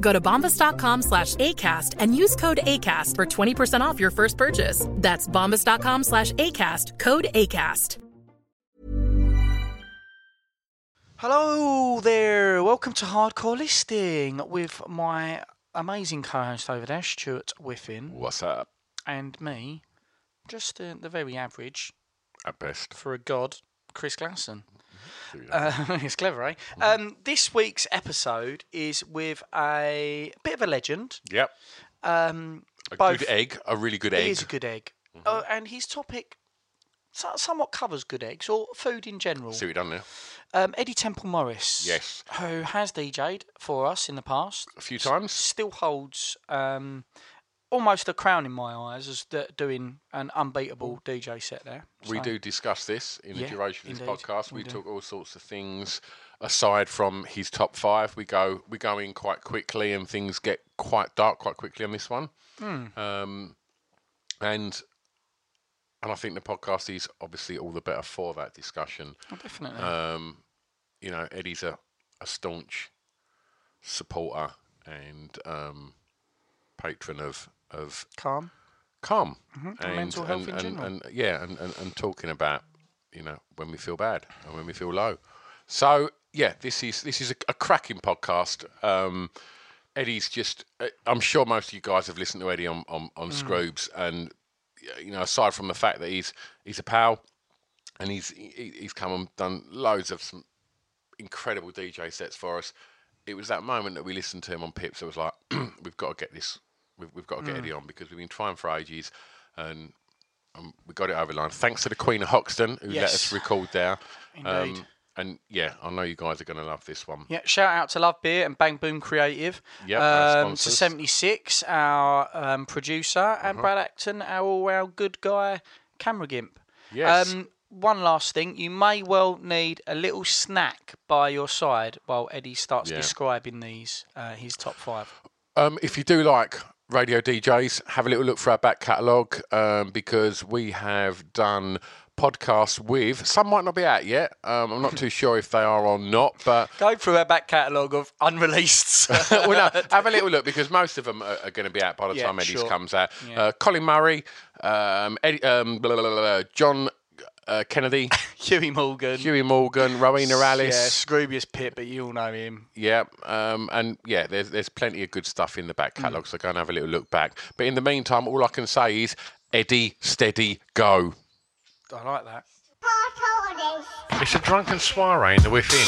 Go to bombas.com slash ACAST and use code ACAST for 20% off your first purchase. That's bombas.com slash ACAST, code ACAST. Hello there, welcome to Hardcore Listening with my amazing co host over there, Stuart Whiffin, What's up? and me, just uh, the very average At best. for a god, Chris Glasson. Uh, it's clever, eh? Um, this week's episode is with a bit of a legend. yep. Um, A both- good egg. A really good He egg. is a good egg. Uh, and his topic so- somewhat covers good eggs or food in general. See what done there? Um, Eddie Temple Morris. Yes. Who has DJ'd for us in the past. A few times. Still holds um, almost a crown in my eyes as doing an unbeatable DJ set there. We do discuss this in Yeah, the duration of this indeed, podcast. we We, talk all sorts of things aside from his top five. We go we go in quite quickly and things get quite dark quite quickly on this one. Hmm. Um, and and I think the podcast is obviously all the better for that discussion. Oh, definitely. Um, you know, Eddie's a, a staunch supporter and um, patron of of Calm. calm and mental health in and, general. and yeah, and, and, and talking about you know when we feel bad and when we feel low. So yeah, this is this is a, a cracking podcast. Um, Eddie's just. uh, I'm sure most of you guys have listened to Eddie on on, on Mm. Scroobs, and you know, aside from the fact that he's he's a pal, and he's he, he's come and done loads of some incredible DJ sets for us. It was that moment that we listened to him on Pips. It was like, we've got to get this, we've, we've got to get Mm. Eddie on because we've been trying for ages, and um, we got it over the line. Thanks to the Queen of Hoxton who let us record there. Um, Indeed. and yeah, I know you guys are going to love this one. Yeah, shout out to Love Beer and Bang Boom Creative. Yeah, um, to 76, our um, producer, Uh-huh. and Brad Acton, our all round good guy, camera gimp. Yes. Um, one last thing, you may well need a little snack by your side while Eddie starts Yeah. describing these, uh, his top five. Um, if you do like radio DJs, have a little look for our back catalogue um, because we have done podcasts with some might not be out yet. Um, I'm not too sure if they are or not, but Go through our back catalogue of unreleased. well, no, have a little look because most of them are, are going to be out by the Yeah, time Eddie's sure. comes out. Yeah. Uh, Colin Murray, um, Eddie, um, blah, blah, blah, blah, John uh, Kennedy, Huey Morgan. Huey Morgan, Rowena Yeah, Alice. Scroobius Pip, but you all know him. Yeah, um, and yeah, there's there's plenty of good stuff in the back catalogue, so go and have a little look back. But in the meantime, all I can say is Eddie, steady, go. I like that. It's a drunken soiree in the within.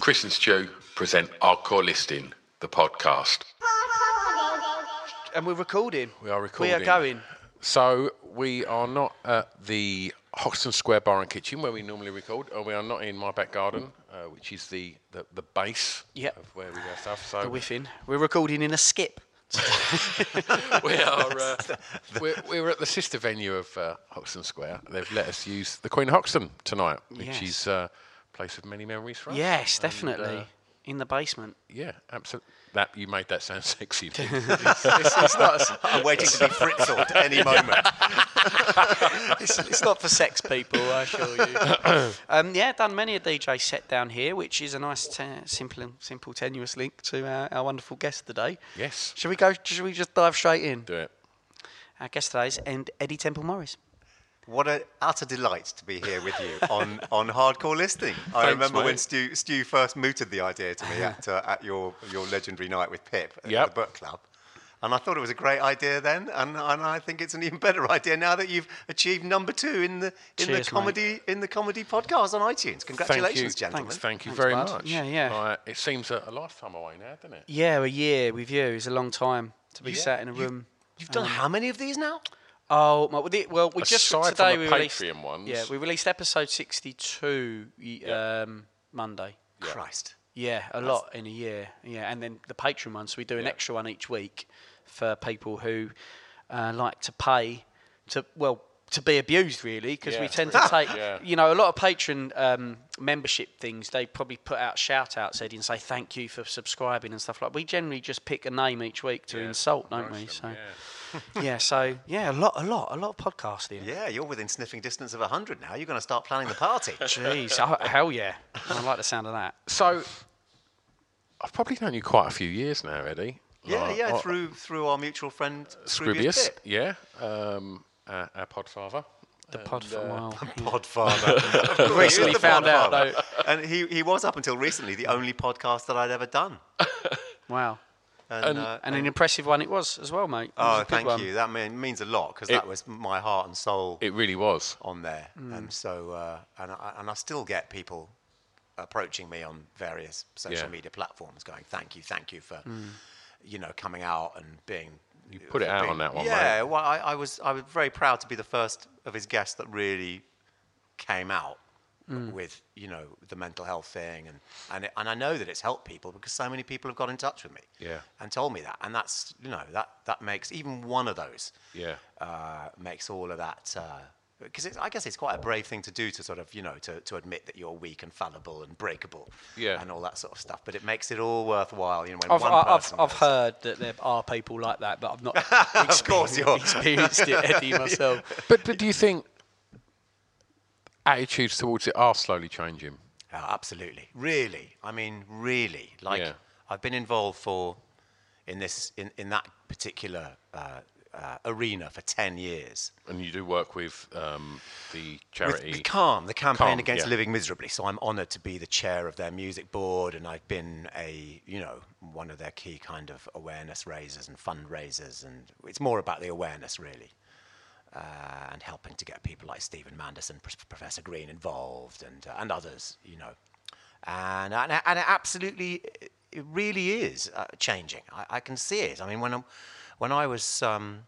Chris and Stu present Hardcore Listening, the podcast. And we're recording. We are recording. We are going. So we are not at the Hoxton Square Bar and Kitchen where we normally record, and we are not in my back garden, uh, which is the, the, the base Yep. of where we do stuff. So The whiffing. We're recording in a skip. we are uh, we're, we're at the sister venue of uh, Hoxton Square. They've let us use the Queen of Hoxton tonight, which Yes. is uh, a place of many memories for us. Yes, And, definitely. uh, in the basement. yeah, absolutely. That you made that sound sexy. didn't it's, it's not. I'm waiting to be fritzled any moment. It's, it's not for sex people, I assure you. um, yeah, done many a DJ set down here, which is a nice, te- simple, simple, tenuous link to our, our wonderful guest today. yes, Should we go? Should we just dive straight in? do it. Our guest today is Ed- Eddie Temple Morris. What an utter delight to be here with you on, on Hardcore Listening. I Thanks, remember when mate. Stu, Stu first mooted the idea to me at, uh, at your, your legendary night with Pip at Yep. the book club. And I thought it was a great idea then, and, and I think it's an even better idea now that you've achieved number two in the in Cheers, the mate. comedy in the comedy podcast on iTunes. Congratulations, thank you. gentlemen! Thank you Thanks, very bud. much. Yeah, yeah. Like, it seems a, a lifetime away now, doesn't it? Yeah, a year with you is a long time to be Yeah. sat in a You- room. You've done how many of these now? Oh, my, well, the- well, we just Aside from today the we released. Ones. Yeah, we released episode sixty-two y- Yeah. um, Monday. Christ. Yeah, a lot in a year. Yeah, and then the Patreon one. So we do an Yeah. extra one each week for people who uh, like to pay to well to be abused really because we Yeah. tend to take Yeah. you know a lot of patron um, membership things they probably put out shout outs Eddie and say thank you for subscribing and stuff like we generally just pick a name each week to Yeah, insult don't we so them, yeah. yeah so yeah a lot a lot a lot of podcasting Yeah, you're within sniffing distance of 100 now. You're going to start planning the party. jeez oh, hell yeah I like the sound of that So, I've probably known you quite a few years now, Eddie. yeah, Like, yeah, uh, through through our mutual friend Scroobius, Pip. yeah, um, our, our podfather. the pod for a while. Podfather. Of Recently found out, Podfather. And he, he was up until recently the only podcast that I'd ever done. wow And, And- uh, and an impressive one it was as well mate It oh, thank one. you. That mean, means a lot because that was my heart and soul It really was. on there. Mm. And so, uh, and, I, and I still get people approaching me on various social Yeah. media platforms going, thank you, thank you for, you know, coming out and being. You put it out on that one, mate. Yeah, well, I, I was I was very proud to be the first of his guests that really came out Mm. with you know the mental health thing and and it, and I know that it's helped people because so many people have got in touch with me Yeah. and told me that and that's you know that that makes even one of those Yeah. uh, makes all of that because it's I guess it's quite a brave thing to do to sort of you know to, to admit that you're weak and fallible and breakable Yeah. and all that sort of stuff but it makes it all worthwhile you know when I've, one I- I've, person I've goes- heard that there are people like that, but I've not of course you're experienced it, Eddie, myself. But but do you think attitudes towards it are slowly changing? Oh, absolutely. Really. I mean, really. Like, Yeah. I've been involved for in this in, in that particular uh, uh, arena for ten years. And you do work with um, the With charity. the Calm, the campaign Calm, against yeah. living miserably. So I'm honoured to be the chair of their music board, and I've been a you know one of their key kind of awareness raisers and fundraisers, and it's more about the awareness really. Uh, and helping to get people like Stephen Manderson, Pr- Professor Green involved, and uh, and others, you know, and and, and it absolutely, it really is uh, changing. I, I can see it. I mean, when I'm, when I was um,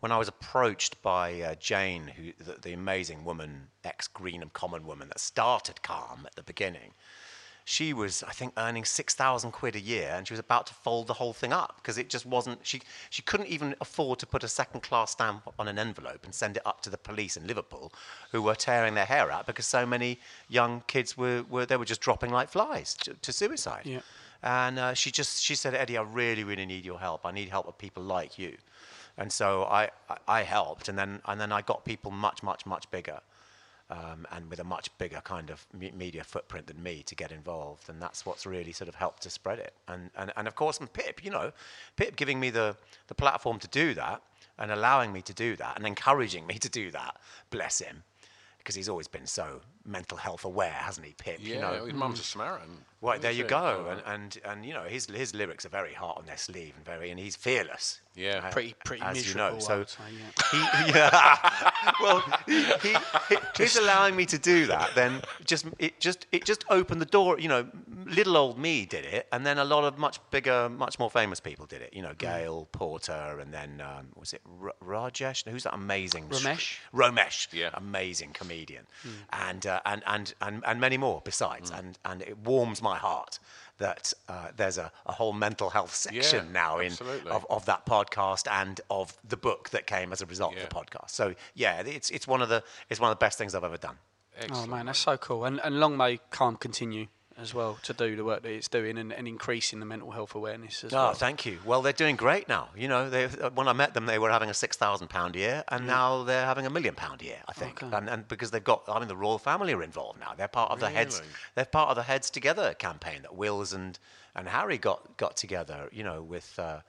when I was approached by uh, Jane, who the, the amazing woman, ex Greenham Common woman that started Calm at the beginning, she was, I think, earning six thousand quid a year, and she was about to fold the whole thing up because it just wasn't. She she couldn't even afford to put a second class stamp on an envelope and send it up to the police in Liverpool, who were tearing their hair out because so many young kids were, were they were just dropping like flies to, to suicide. Yeah. And uh, she just she said, Eddie, I really really need your help. I need help with people like you. And so I, I, I helped, and then and then I got people much much much bigger um, and with a much bigger kind of me- media footprint than me to get involved, and that's what's really sort of helped to spread it. And and, and of course, and Pip, you know, Pip giving me the the platform to do that and allowing me to do that and encouraging me to do that. Bless him, because he's always been so mental health aware, hasn't he, Pip? yeah, you know, his mum's a Samaritan. Right there isn't you she? go, and, and and you know his his lyrics are very hard on their sleeve and very, and he's fearless. Yeah. uh, Pretty- pretty as you miserable, know. So say, yeah. he, yeah. well, he, he, he, he's allowing me to do that. Then just it just it just opened the door. You know, little old me did it, and then a lot of much bigger, much more famous people did it. You know, Mm. Gail Porter, and then um, was it R- Rajesh? Who's that amazing? Ramesh? Romesh, Yeah. amazing comedian, and, uh, and and and and many more besides. And and it warms my heart that uh, there's a, a whole mental health section now in absolutely. of, of that podcast and of the book that came as a result Yeah. of the podcast. So yeah, it's it's one of the it's one of the best things I've ever done. Oh man, that's so cool. And and long may Calm continue as well to do the work that it's doing and, and increasing the mental health awareness as Oh, well. thank you. Well, they're doing great now. You know, they when I met them, they were having a six thousand pound year, and now they're having a million pound year. I think, Okay. and, and because they've got, I mean, the royal family are involved now. They're part of the heads. They're part of the heads together campaign that Wills and and Harry got got together. You know, with uh,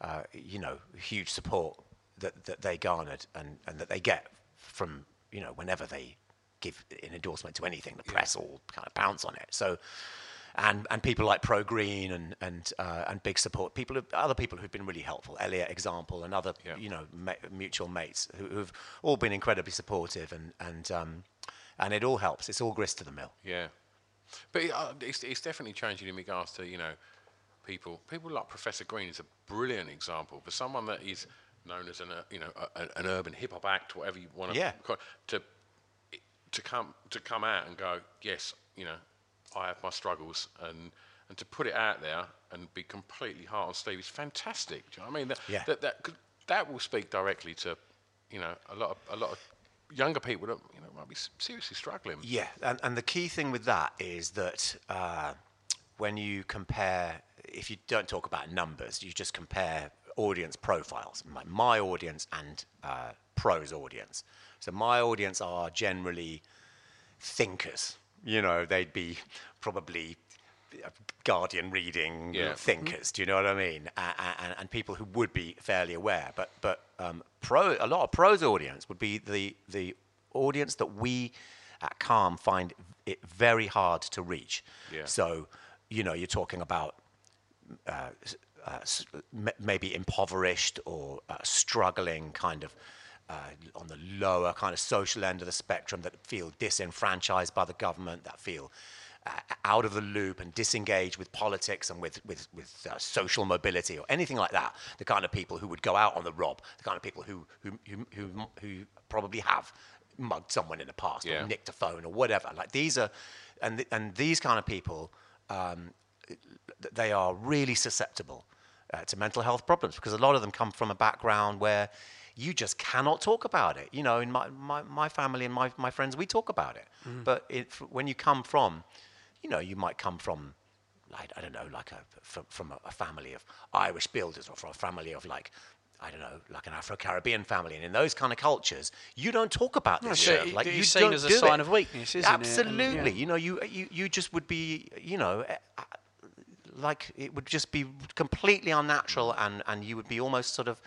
uh, you know huge support that that they garnered and and that they get from you know, whenever they give an endorsement to anything, the press all kind of pounce on it. So, and and people like Pro Green and and uh, and big support people, who, other people who've been really helpful. Elliot example and other Yeah. you know ma- mutual mates who, who've all been incredibly supportive and and um, and it all helps. It's all grist to the mill. Yeah, but it, uh, it's, it's definitely changing in regards to you know people. People like Professor Green is a brilliant example for someone that is known as an uh, you know a, an urban hip hop act, whatever you want to Yeah. call it, to to come to come out and go, yes, you know, I have my struggles and. And to put it out there and be completely hard on Steve is fantastic. Do you know what I mean? That, Yeah. that, that, could- that will speak directly to, you know, a lot of a lot of younger people that you know might be seriously struggling. Yeah, and, and the key thing with that is that uh, when you compare, if you don't talk about numbers, you just compare audience profiles, my, my audience and uh, pro's audience. So my audience are generally thinkers. You know, they'd be probably uh, Guardian reading Yeah. thinkers. Do you know what I mean? And, and, and people who would be fairly aware. But but um, pro a lot of pros audience would be the the audience that we at Calm find it very hard to reach. Yeah. So you know, you're talking about uh, uh, maybe impoverished or uh, struggling kind of uh, on the lower kind of social end of the spectrum that feel disenfranchised by the government, that feel uh, out of the loop and disengaged with politics and with, with, with uh, social mobility or anything like that. The kind of people who would go out on the rob, the kind of people who, who, who, who, who probably have mugged someone in the past Yeah. or nicked a phone or whatever. Like these are, and, th- and these kind of people, um, they are really susceptible uh, to mental health problems because a lot of them come from a background where you just cannot talk about it. You know, in my, my, my family and my, my friends, we talk about it. But it, when you come from, you know, you might come from, like, I don't know, like a, from, from a, family of Irish builders or from a family of like, I don't know, like an Afro-Caribbean family, and in those kind of cultures, you don't talk about this so shit. it- Like you seen don't as a do sign it. of weakness, isn't it? Absolutely. yeah. You know, you, you you just would be, you know, eh, uh, like it would just be completely unnatural, and and you would be almost sort of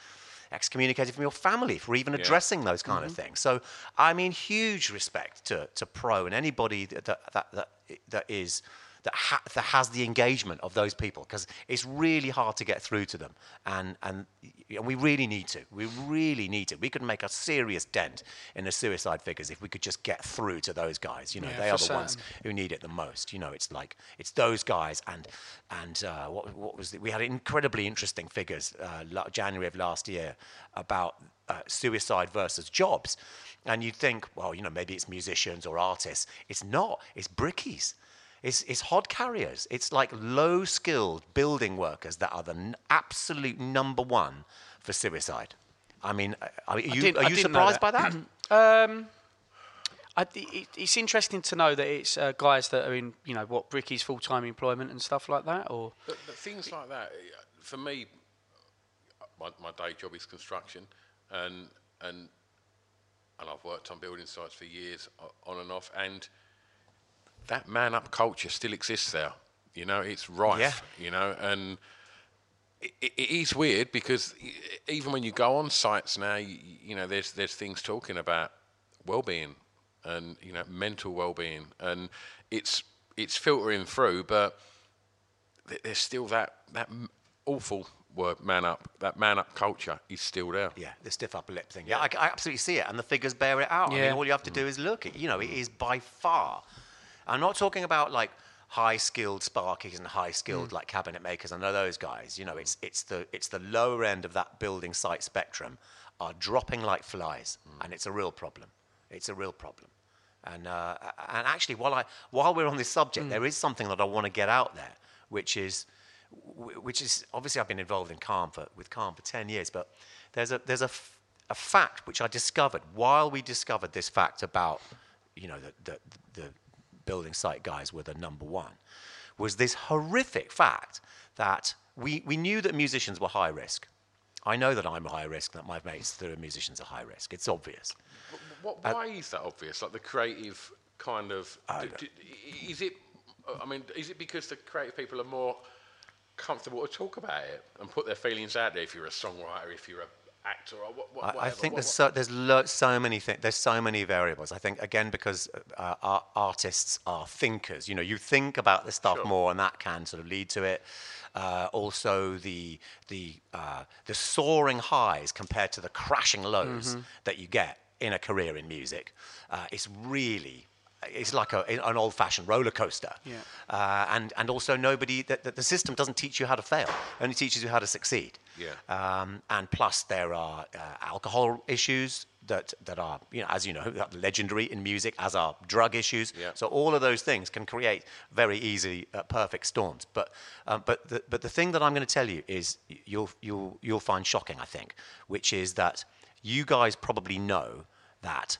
excommunicated from your family for even addressing those kind of mm-hmm. things. So, I mean, huge respect to to pro and anybody that that that, that, that is. That, ha- that has the engagement of those people because it's really hard to get through to them and and and we really need to we really need to we could make a serious dent in the suicide figures if we could just get through to those guys you know Yeah, they are the ones who need it the most. You know, it's like it's those guys and and uh, what what was it? we had incredibly interesting figures uh, January of last year about uh, suicide versus jobs, and you'd think, well, you know, maybe it's musicians or artists. It's not. It's brickies. It's, it's hod carriers. It's like low skilled building workers that are the n- absolute number one for suicide. I mean, uh, are you, didn't- are you didn't know surprised by that. that? Um, I, it, it's interesting to know that it's uh, guys that are in, you know, what Bricky's full time employment and stuff like that, or But, but things like that, eh, for me, my, my day job is construction, and and and I've worked on building sites for years, on and off, and that man up culture still exists there. You know, it's rife. Yeah. You know, and it, it is weird because even when you go on sites now, you, you know, there's there's things talking about well-being and you know mental well-being, and it's it's filtering through, but there's still that that awful word man up. That man up culture is still there. Yeah, the stiff upper lip thing. Yeah, I, I absolutely see it, and the figures bear it out. I Yeah. mean, all you have to do is look. It, you know, it is by far. I'm not talking about like high-skilled sparkies and high-skilled hmm. like cabinet makers. I know those guys. You know, it's it's the it's the lower end of that building site spectrum are dropping like flies, hmm. and it's a real problem. It's a real problem. And uh, and actually, while I while we're on this subject, hmm. there is something that I want to get out there, which is which is obviously I've been involved in Calm for with Calm for ten years, but there's a there's a, f- a fact which I discovered while we discovered this fact about you know the the, the building site guys were the number one was this horrific fact that we we knew that musicians were high risk. I know that I'm high risk, that my mates that are musicians are high risk. It's obvious. What, why uh, is that obvious? Like the creative kind of. d- d- is it? I mean, is it because the creative people are more comfortable to talk about it and put their feelings out there? If you're a songwriter, if you're a actor or what? what I, I think What- there's so there's lo- so many things. There's so many variables. I think again because uh, our artists are thinkers. You know, you think about this stuff more, and that can sort of lead to it. Uh, also, the the uh, the soaring highs compared to the crashing lows that you get in a career in music uh, is really. It's like a, an old-fashioned roller coaster, Yeah. uh, and and also nobody. The, the, the system doesn't teach you how to fail; only teaches you how to succeed. Yeah. Um, and plus, there are uh, alcohol issues that, that are, you know, as you know, legendary in music, as are drug issues. Yeah. So all of those things can create very easy, uh, perfect storms. But, um, but, the, but the thing that I'm going to tell you is you'll, you'll, you'll find shocking, I think, which is that you guys probably know that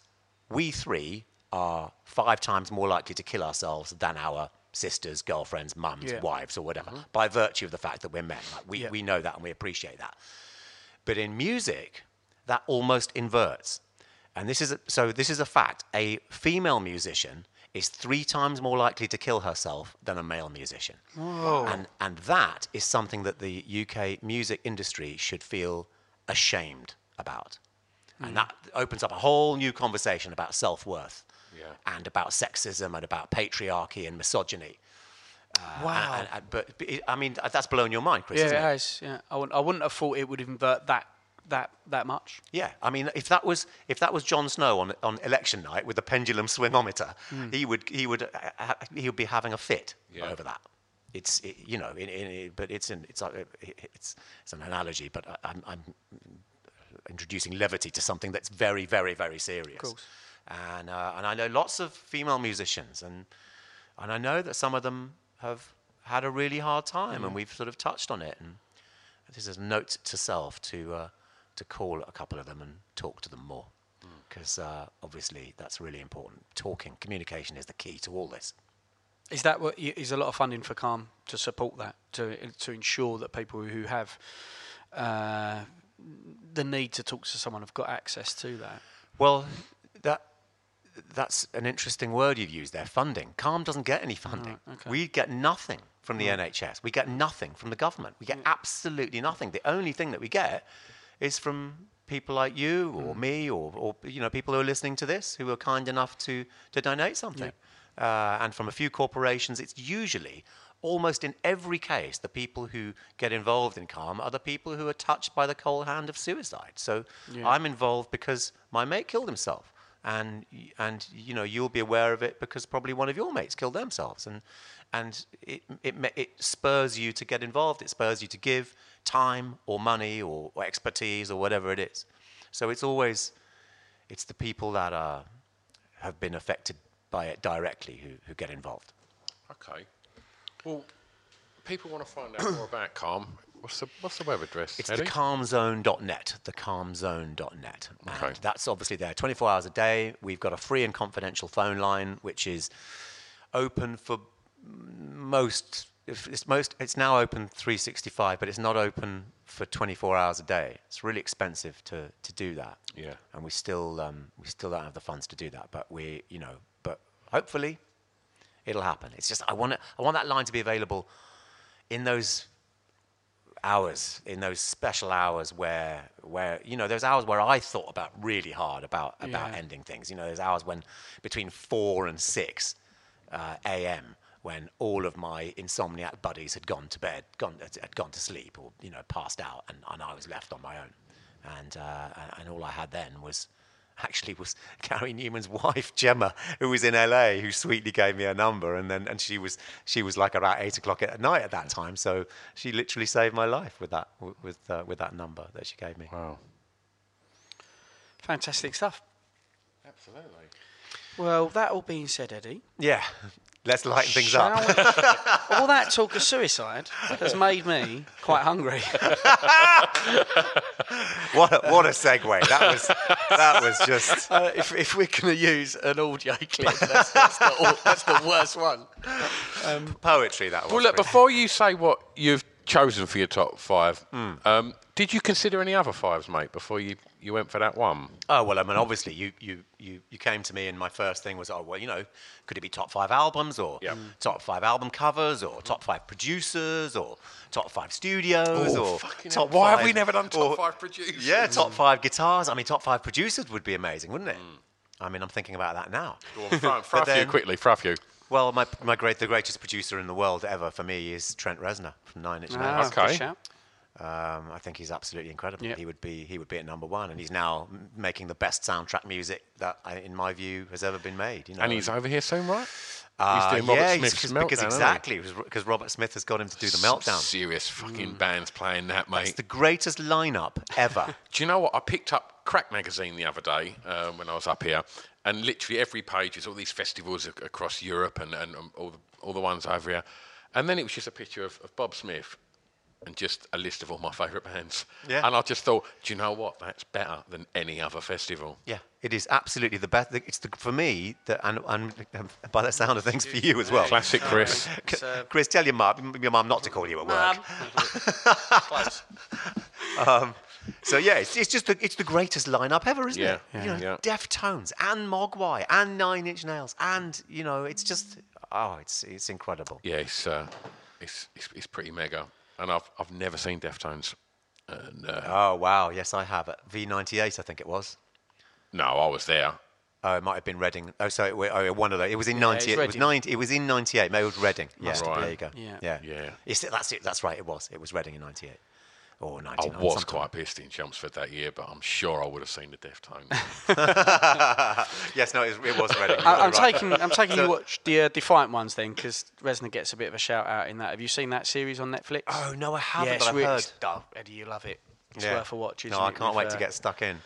we three are five times more likely to kill ourselves than our sisters, girlfriends, mums, Yeah. wives, or whatever, mm-hmm. by virtue of the fact that we're men. Like we, Yeah. we know that and we appreciate that. But in music, that almost inverts. And this is a, so this is a fact. A female musician is three times more likely to kill herself than a male musician. And and that is something that the UK music industry should feel ashamed about. And hmm. that opens up a whole new conversation about self-worth Yeah. and about sexism and about patriarchy and misogyny. Uh, Wow. and- and- but, but it, I mean, that's blown your mind, Chris. Yeah, isn't it it? has. Yeah, I wouldn't, I wouldn't have thought it would invert that that that much. Yeah, I mean, if that was if that was Jon Snow on on election night with a pendulum swingometer, he would he would uh, he would be having a fit Yeah. over that. It's it, you know, in, in, but it's an it's it's it's an analogy, but I, I'm, I'm introducing levity to something that's very very very serious. Of course. And uh, and I know lots of female musicians, and and I know that some of them have had a really hard time, and we've sort of touched on it. And this is a note to self to uh, to call a couple of them and talk to them more, because uh, obviously that's really important. Talking, communication is the key to all this. Is that what y- is a lot of funding for Calm to support that to to ensure that people who have uh, the need to talk to someone have got access to that? Well, that's an interesting word you've used there. Funding. Calm doesn't get any funding. okay. We get nothing from the NHS. We get nothing from the government. We get absolutely nothing. The only thing that we get is from people like you or me or, or you know people who are listening to this who are kind enough to to donate something. Uh, and from a few corporations, it's usually almost in every case the people who get involved in Calm are the people who are touched by the cold hand of suicide. So I'm involved because my mate killed himself and and you know you'll be aware of it because probably one of your mates killed themselves and and it it it spurs you to get involved it spurs you to give time or money or, or expertise or whatever it is so it's always it's the people that are have been affected by it directly who, who get involved Okay. Well, people want to find out more about Calm. What's the what's the web address? It's Eddie? thecalmzone.net, thecalmzone.net. Okay. And that's obviously there 24 hours a day. We've got a free and confidential phone line, which is open for most. If it's most, it's now open 365, but it's not open for 24 hours a day. It's really expensive to, to do that. Yeah. And we still um, we still don't have the funds to do that. But we, you know, but hopefully, it'll happen. It's just I want it, I want that line to be available in those hours in those special hours where where you know those hours where I thought about really hard about about Yeah. ending things you know those hours when between 4 and 6 uh, a.m. when all of my insomniac buddies had gone to bed gone had gone to sleep or you know passed out and, and I was left on my own and uh, and all I had then was actually was Gary Numan's wife Gemma, who was in LA, who sweetly gave me her number, and then and she was she was like about eight o'clock at night at that time, so she literally saved my life with that with uh, with that number that she gave me. Wow. Fantastic stuff. Absolutely. Well, that all being said, Eddie, Yeah, let's lighten things shall up. we- all that talk of suicide has made me quite hungry. what a, what a segue! That was that was just Uh, if, if we're going to use an audio clip, that's, that's, the, au- that's the worst one. poetry. That was. Well, look, before you say what you've chosen for your top five. Hmm. Um, did you consider any other fives, mate, before you, you went for that one? Oh well, I mean, obviously, you, you, you, you came to me, and my first thing was, oh well, you know, could it be top five albums, or Yep. top five album covers, or top five producers, or top five studios, Oh, or top hell. Why have five- we never done top or- five producers? Yeah, top five guitars. I mean, top five producers would be amazing, wouldn't it? I mean, I'm thinking about that now. Go on, throw, throw a But few then- quickly, throw a few. Well, my, my great, the greatest producer in the world ever for me is Trent Reznor from Nine Inch Ah, Nails. good Okay. Um, I think he's absolutely incredible. Yep. He would be he would be at number one, and he's now m- making the best soundtrack music that, I, in my view, has ever been made. You know, And he's over here soon, right? uh, he's doing Robert yeah, Smith's Meltdown, because exactly because Robert Smith has got him to do the meltdown. Serious fucking bands playing that, mate. It's the greatest lineup ever. Do you know what? I picked up Crack magazine the other day um, when I was up here, and literally every page is all these festivals ac- across Europe and, and um, all, the, all the ones over here. And then it was just a picture of, of Bob Smith and just a list of all my favourite bands. Yeah. And I just thought, do you know what? That's better than any other festival. yeah, it is absolutely the best. It's the, for me, the, and, and um, by the sound of things, for you as well. Classic Chris. C- Chris, tell your mum, your mum not to call you at work. Close. So yeah, it's, it's just the, it's the greatest lineup ever, isn't Yeah, it? yeah, you know, yeah. Deftones and Mogwai and Nine Inch Nails and you know, it's just oh, it's it's incredible. Yeah, it's, uh, it's, it's, it's pretty mega. And I've, I've never seen Deftones. And, uh, Oh wow, yes, I have at V98, I think it was. no, I was there. Oh, it might have been Reading. Oh, so it, oh, one of those. It was in Yeah, it's '98. It was 90. It was in '98. Maybe it was Reading. Yeah, Must there you go. Yeah. yeah, Yeah. It's, that's it. That's right. It was. It was Reading in '98 or I was sometime. quite pissed in Chelmsford that year, but I'm sure I would have seen the Deftones. yes, no, it was, it was Reading. I, I'm right. taking, I'm taking you watch the uh, Defiant ones then, because Reznor gets a bit of a shout out in that. Have you seen that series on Netflix? Oh no, I haven't. yeah, but I've heard. oh, Eddie, you love it. It's Yeah. worth a watch. Isn't No, I it, can't with, wait to uh, get stuck in.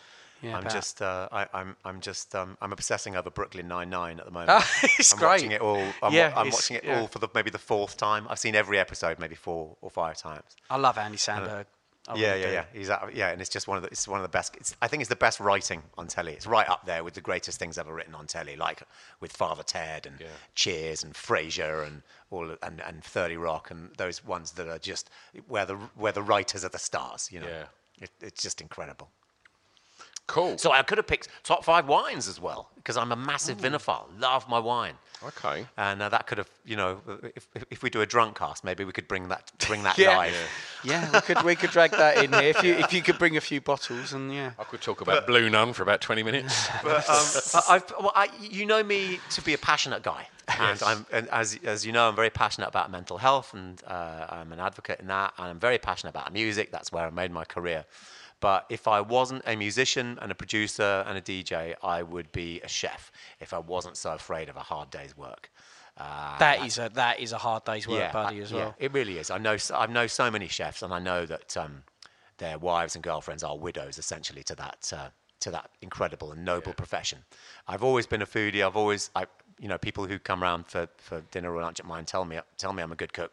yeah, I'm just, uh, I, I'm, I'm just, um, I'm obsessing over Brooklyn Nine Nine at the moment. It's I'm great. watching it all. I'm, Yeah, I'm watching it yeah. all for the maybe the fourth time. I've seen every episode maybe four or five times. I love Andy Samberg. I yeah, yeah, do. yeah. He's out, yeah, and it's just one of the, it's one of the best. It's, I think it's the best writing on telly. It's right up there with the greatest things ever written on telly, like with Father Ted and Cheers and Frasier and all and, and Thirty Rock and those ones that are just where the where the writers are the stars. You know, Yeah. it, it's just incredible. Cool. So I could have picked top five wines as well because I'm a massive vinophile. Love my wine. okay. And uh, that could have, you know, if, if- if we do a drunk cast, maybe we could bring that bring that Yeah. live. Yeah, we could we could drag that in here if you if you could bring a few bottles and yeah. I could talk about Blue Nun for about 20 minutes. But, um, I- I've, well, I, you know me to be a passionate guy, and I'm, and as as you know, I'm very passionate about mental health, and uh, I'm an advocate in that, and I'm very passionate about music. That's where I made my career. But if I wasn't a musician and a producer and a DJ, I would be a chef. If I wasn't so afraid of a hard day's work. Uh, That is a that is a hard day's work, buddy, I- as yeah, well. it really is. I know I know so many chefs, and I know that um, their wives and girlfriends are widows essentially to that uh, to that incredible and noble profession. I've always been a foodie. I've always, I, you know, people who come around for, for dinner or lunch at mine tell me tell me I'm a good cook.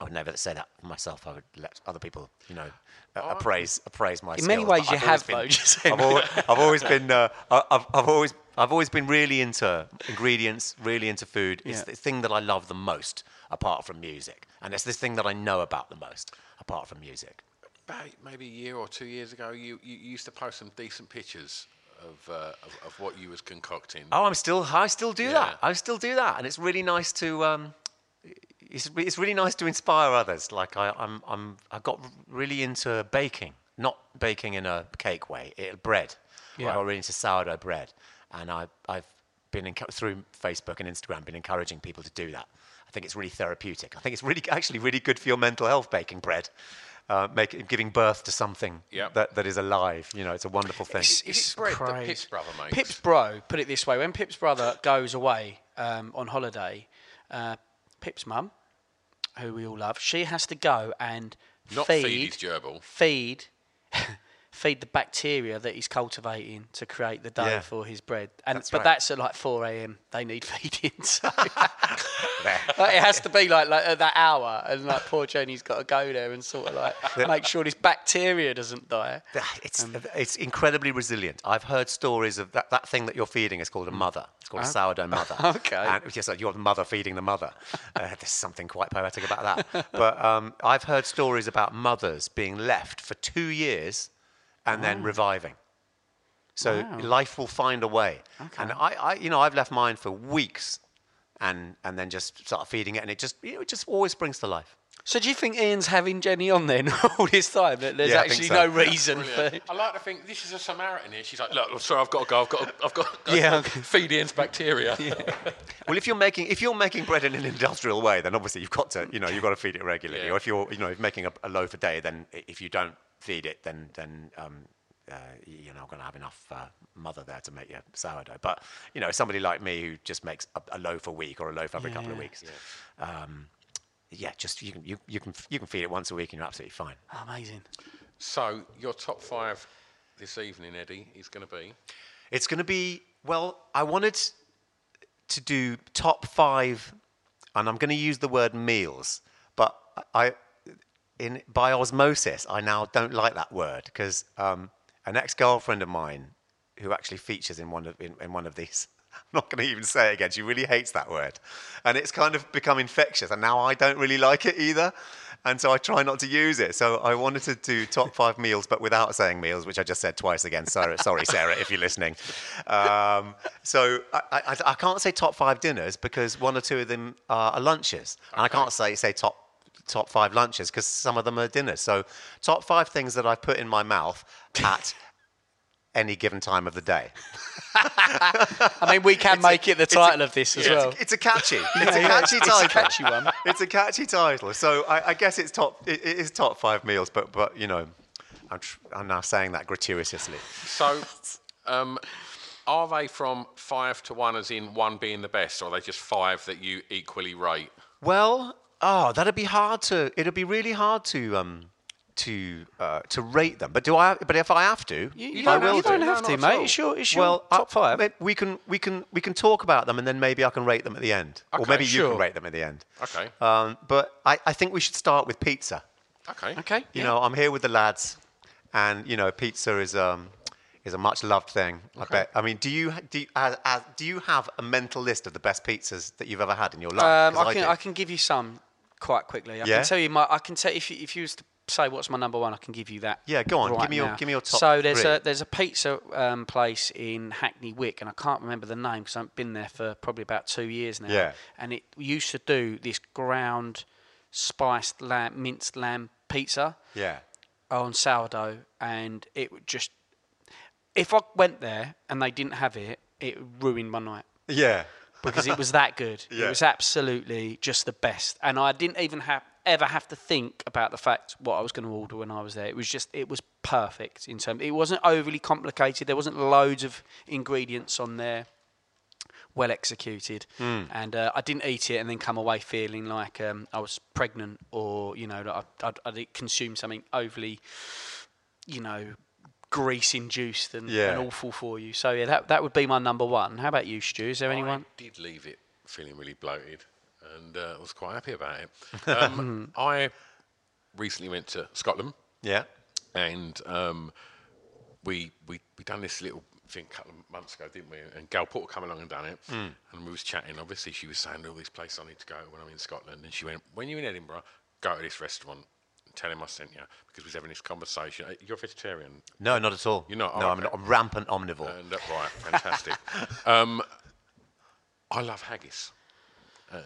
I would never say that for myself. I would let other people, you know, uh, appraise appraise my. In many ways you I've have, been- though. I've always, I've always been. Uh, I- I've, I've always. I've always been really into ingredients, really into food. It's Yeah. the thing that I love the most, apart from music, and it's this thing that I know about the most, apart from music. about maybe a year or two years ago, you, you used to post some decent pictures of, uh, of, of what you was concocting. Oh, I'm still. I still do Yeah. that. I still do that, and it's really nice to. Um, it's, it's really nice to inspire others. Like I, I'm, I'm, I got really into baking, not baking in a cake way, it, bread. Yeah. I got really into sourdough bread, and I, I've been encu- through Facebook and Instagram been encouraging people to do that. I think it's really therapeutic. I think it's really actually really good for your mental health baking bread. Uh, make, giving birth to something Yep. that, that is alive. You know, it's a wonderful thing. Is it bread that. Pip's brother makes? Pip's bro, put it this way: when Pip's brother goes away um, on holiday, uh, Pip's mum, who we all love, she has to go and Not feed, feed his gerbil. feed, feed the bacteria that he's cultivating to create the dough Yeah. for his bread. And That's but right. that's at like 4 a.m. They need feeding. So like, it has to be like, like at that hour, and like poor Jenny's got to go there and sort of like make sure this bacteria doesn't die. It's Um, it's incredibly resilient. I've heard stories of that, that thing that you're feeding is called a mother. It's called a sourdough mother. Okay. And it's just like you're the mother feeding the mother. Uh, there's something quite poetic about that. But um, I've heard stories about mothers being left for two years and then reviving. So life will find a way. And I, I, you know, I've left mine for weeks, and and then just start feeding it, and it just, you know, it just always springs to life. So do you think Ian's having Jenny on then all this time? That there's Yeah, actually so. no reason for. I like to think this is a Samaritan here. She's like, look, look, sorry, I've got to go. I've got, to, I've got to Yeah. feed Ian's bacteria. Well, if you're making if you're making bread in an industrial way, then obviously you've got to you know you've got to feed it regularly. Yeah. Or if you're you know if making a, a loaf a day, then if you don't feed it, then then um, uh, you're not going to have enough uh, mother there to make your sourdough. But you know somebody like me who just makes a, a loaf a week or a loaf every couple of Yeah. weeks. Um, yeah, just you can you, you can you can feed it once a week and you're absolutely fine. Amazing. So your top five this evening, Eddie, is going to be. It's going to be well. I wanted to do top five, and I'm going to use the word meals, but I, in by osmosis, I now don't like that word because um, an ex-girlfriend of mine, who actually features in one of in, in one of these. I'm not going to even say it again. She really hates that word, and it's kind of become infectious. And now I don't really like it either, and so I try not to use it. So I wanted to do top five meals, but without saying meals, which I just said twice again. Sorry, sorry, Sarah, if you're listening. Um, so I, I, I can't say top five dinners because one or two of them are lunches, and I can't say say top top five lunches because some of them are dinners. So top five things that I put in my mouth at any given time of the day. I mean, we can make it the It's a- title of this as it's a- well. It's a catchy. It's Yeah, a yeah, catchy it's a title. catchy one. It's a catchy title. So I, I guess it's top. It, it is top five meals, but but you know, I'm tr- I'm now saying that gratuitously. So, um, are they from five to one, as in one being the best, or are they just five that you equally rate? Well, oh, that'd be hard to. It'd be really hard to um to uh, to rate them. But do I? But if I have to, You, you I don't, will you do. don't No, have not to, at mate. all. It's your, it's your Well, top I- five. may- We can we can we can talk about them, and then maybe I can rate them at the end, or Okay, maybe you can rate them at the end. Okay. Um, but I, I think we should start with pizza. Okay. okay. You yeah. know, I'm here with the lads, and you know, pizza is um is a much loved thing. I bet. I mean, do you do you, uh, uh, do you have a mental list of the best pizzas that you've ever had in your life? Um, 'Cause I can do. I can give you some quite quickly. I Yeah? can tell you my I can tell if you, if you was to say what's my number one, I can give you that. Yeah, go on, give right me your- now. give me your top So there's three. a there's a pizza um, place in Hackney Wick, and I can't remember the name because I've been there for probably about two years now. Yeah. And it used to do this ground spiced lamb, minced lamb pizza Yeah. on sourdough, and it would just if I went there and they didn't have it, it ruined my night Yeah. Because it was that good. Yeah. It was absolutely just the best, and I didn't even have ever have to think about the fact what I was going to order when I was there. It was just it was perfect in terms. It wasn't overly complicated. There wasn't loads of ingredients on there. Well executed, Hmm. and uh, I didn't eat it and then come away feeling like um, I was pregnant or you know that I, I'd, I'd consumed something overly, you know, grease induced and, Yeah. and awful for you. So yeah, that that would be my number one. How about you, Stu? Is there anyone? I did leave it feeling really bloated, and uh, was quite happy about it. Um, I recently went to Scotland, Yeah. and um, we we we done this little thing a couple of months ago, didn't we? And Gail Porter come along and done it, and we was chatting. Obviously, she was saying all these places I need to go when I'm in Scotland, and she went, "When you're in Edinburgh, go to this restaurant." And Tell him I sent you because we was having this conversation. Uh, You're a vegetarian, No, not at all. You're not? No, Oh, I'm, okay. I'm rampant omnivore. and uh, right, fantastic. um, I love haggis,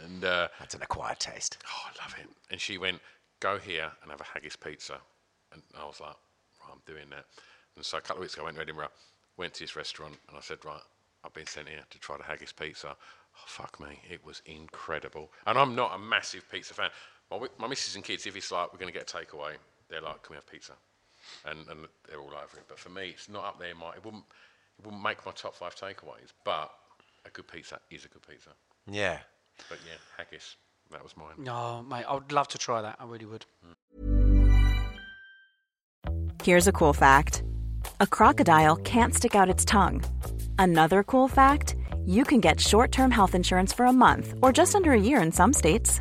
and uh, That's an acquired taste. Oh, I love it. And she went, go here and have a haggis pizza. And I was like, right, I'm doing that. And so a couple of weeks ago, I went to Edinburgh, went to this restaurant, and I said, right, I've been sent here to try the haggis pizza. Oh, fuck me, it was incredible. And I'm not a massive pizza fan. My, wi- my missus and kids, if it's like, we're going to get a takeaway, they're like, can we have pizza? And, and they're all over it. But for me, it's not up there. My, it, wouldn't, it wouldn't make my top five takeaways. But a good pizza is a good pizza. Yeah. But yeah, haggis, that was mine. No, mate, I would love to try that. I really would. Here's a cool fact a crocodile can't stick out its tongue. Another cool fact you can get short term health insurance for a month or just under a year in some states.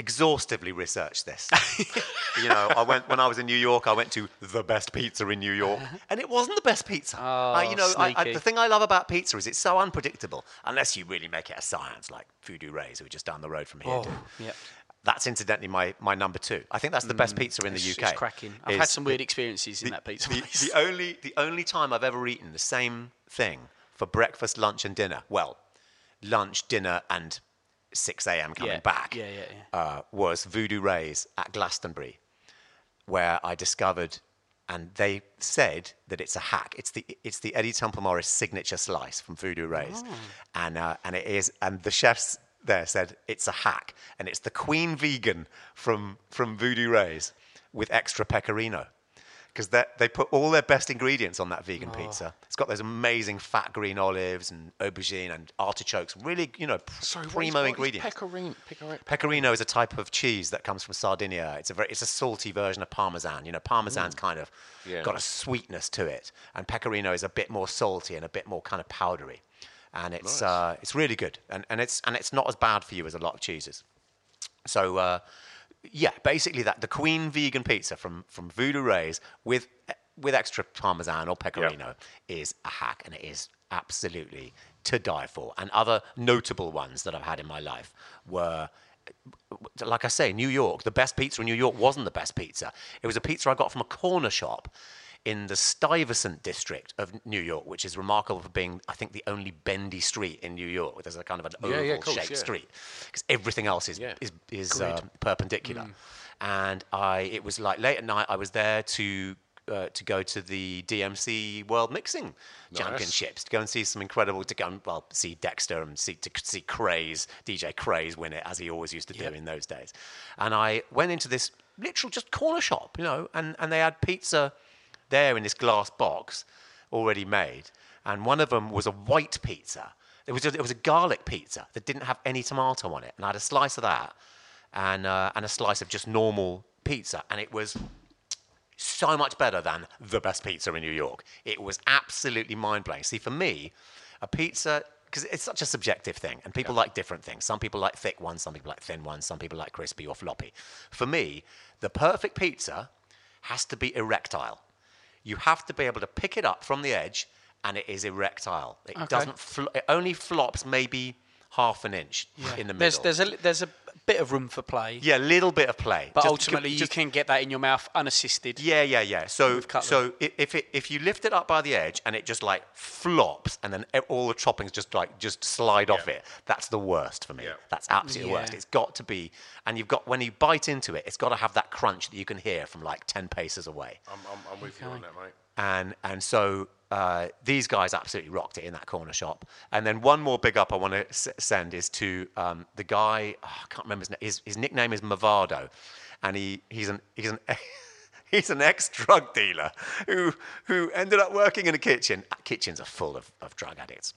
exhaustively researched this. you know, I went when I was in New York. I went to the best pizza in New York, and it wasn't the best pizza. Uh, you know, I, I, the thing I love about pizza is it's so unpredictable, unless you really make it a science, like Voodoo Rays, who are just down the road from here. do. Yep. That's incidentally my, my number two. I think that's the best pizza in the It's, UK. it's cracking. I've had some the- weird experiences in that pizza the, place. the only the only time I've ever eaten the same thing for breakfast, lunch, and dinner. Well, lunch, dinner, and 6 a.m. coming Yeah, back. yeah, yeah, yeah. Uh, was Voodoo Rays at Glastonbury, where I discovered, and they said that it's a hack. It's the it's the Eddie Temple Morris signature slice from Voodoo Rays, Oh. and uh, and it is and the chefs there said it's a hack, and it's the Queen Vegan from from Voodoo Rays with extra pecorino. Because they put all their best ingredients on that vegan Oh. pizza. It's got those amazing fat green olives and aubergine and artichokes. Really, you know, pr- Sorry, primo what is ingredients. Pecorino, pecorino, Pecorino is a type of cheese that comes from Sardinia. It's a very, it's a salty version of Parmesan. You know, Parmesan's kind of Yeah. got a sweetness to it, and Pecorino is a bit more salty and a bit more kind of powdery, and it's uh, it's really good, and, and it's and it's not as bad for you as a lot of cheeses. So uh, yeah, basically that the Queen vegan pizza from from Voodoo Rays with with extra parmesan or pecorino is a hack, and it is absolutely to die for. And other notable ones that I've had in my life were. Like I say, New York, the best pizza in New York wasn't the best pizza. It was a pizza I got from a corner shop in the Stuyvesant district of New York, which is remarkable for being, I think, the only bendy street in New York. There's a kind of an Yeah, yeah, of oval course, shaped yeah. street because everything else is Yeah. is, is uh, perpendicular. And I, it was like late at night. I was there to uh, to go to the DMC World Mixing Championships to go and see some incredible to go and well see Dexter and see to see Craze DJ Craze win it as he always used to do in those days. And I went into this literal just corner shop, you know, and and they had pizza there in this glass box already made, and one of them was a white pizza. It was a, it was a garlic pizza that didn't have any tomato on it, and I had a slice of that, and uh, and a slice of just normal pizza, and it was so much better than the best pizza in New York. It was absolutely mind blowing. See, for me, a pizza. Because it's such a subjective thing, and people like different things. Some people like thick ones, some people like thin ones, some people like crispy or floppy. For me, the perfect pizza has to be erectile. You have to be able to pick it up from the edge, and it is erectile. It doesn't. Fl- it only flops maybe half an inch in the middle. There's there's a there's a bit of room for play, yeah, a little bit of play. but Just- ultimately you just- can get that in your mouth unassisted. Yeah, yeah, yeah. So, so if it, if you lift it up by the edge and it just like flops, and then all the toppings just like just slide off it, that's the worst for me. Yeah. That's absolutely the worst. It's got to be, and you've got when you bite into it, it's got to have that crunch that you can hear from like ten paces away. I'm, I'm, I'm with you on that, mate. And and so uh, these guys absolutely rocked it in that corner shop. And then one more big up I want to s- send is to um, the guy. oh, I can't remember his name. His, his nickname is Movado, and he he's an he's an he's an ex-drug dealer who who ended up working in a kitchen. Uh, Kitchens are full of, of drug addicts.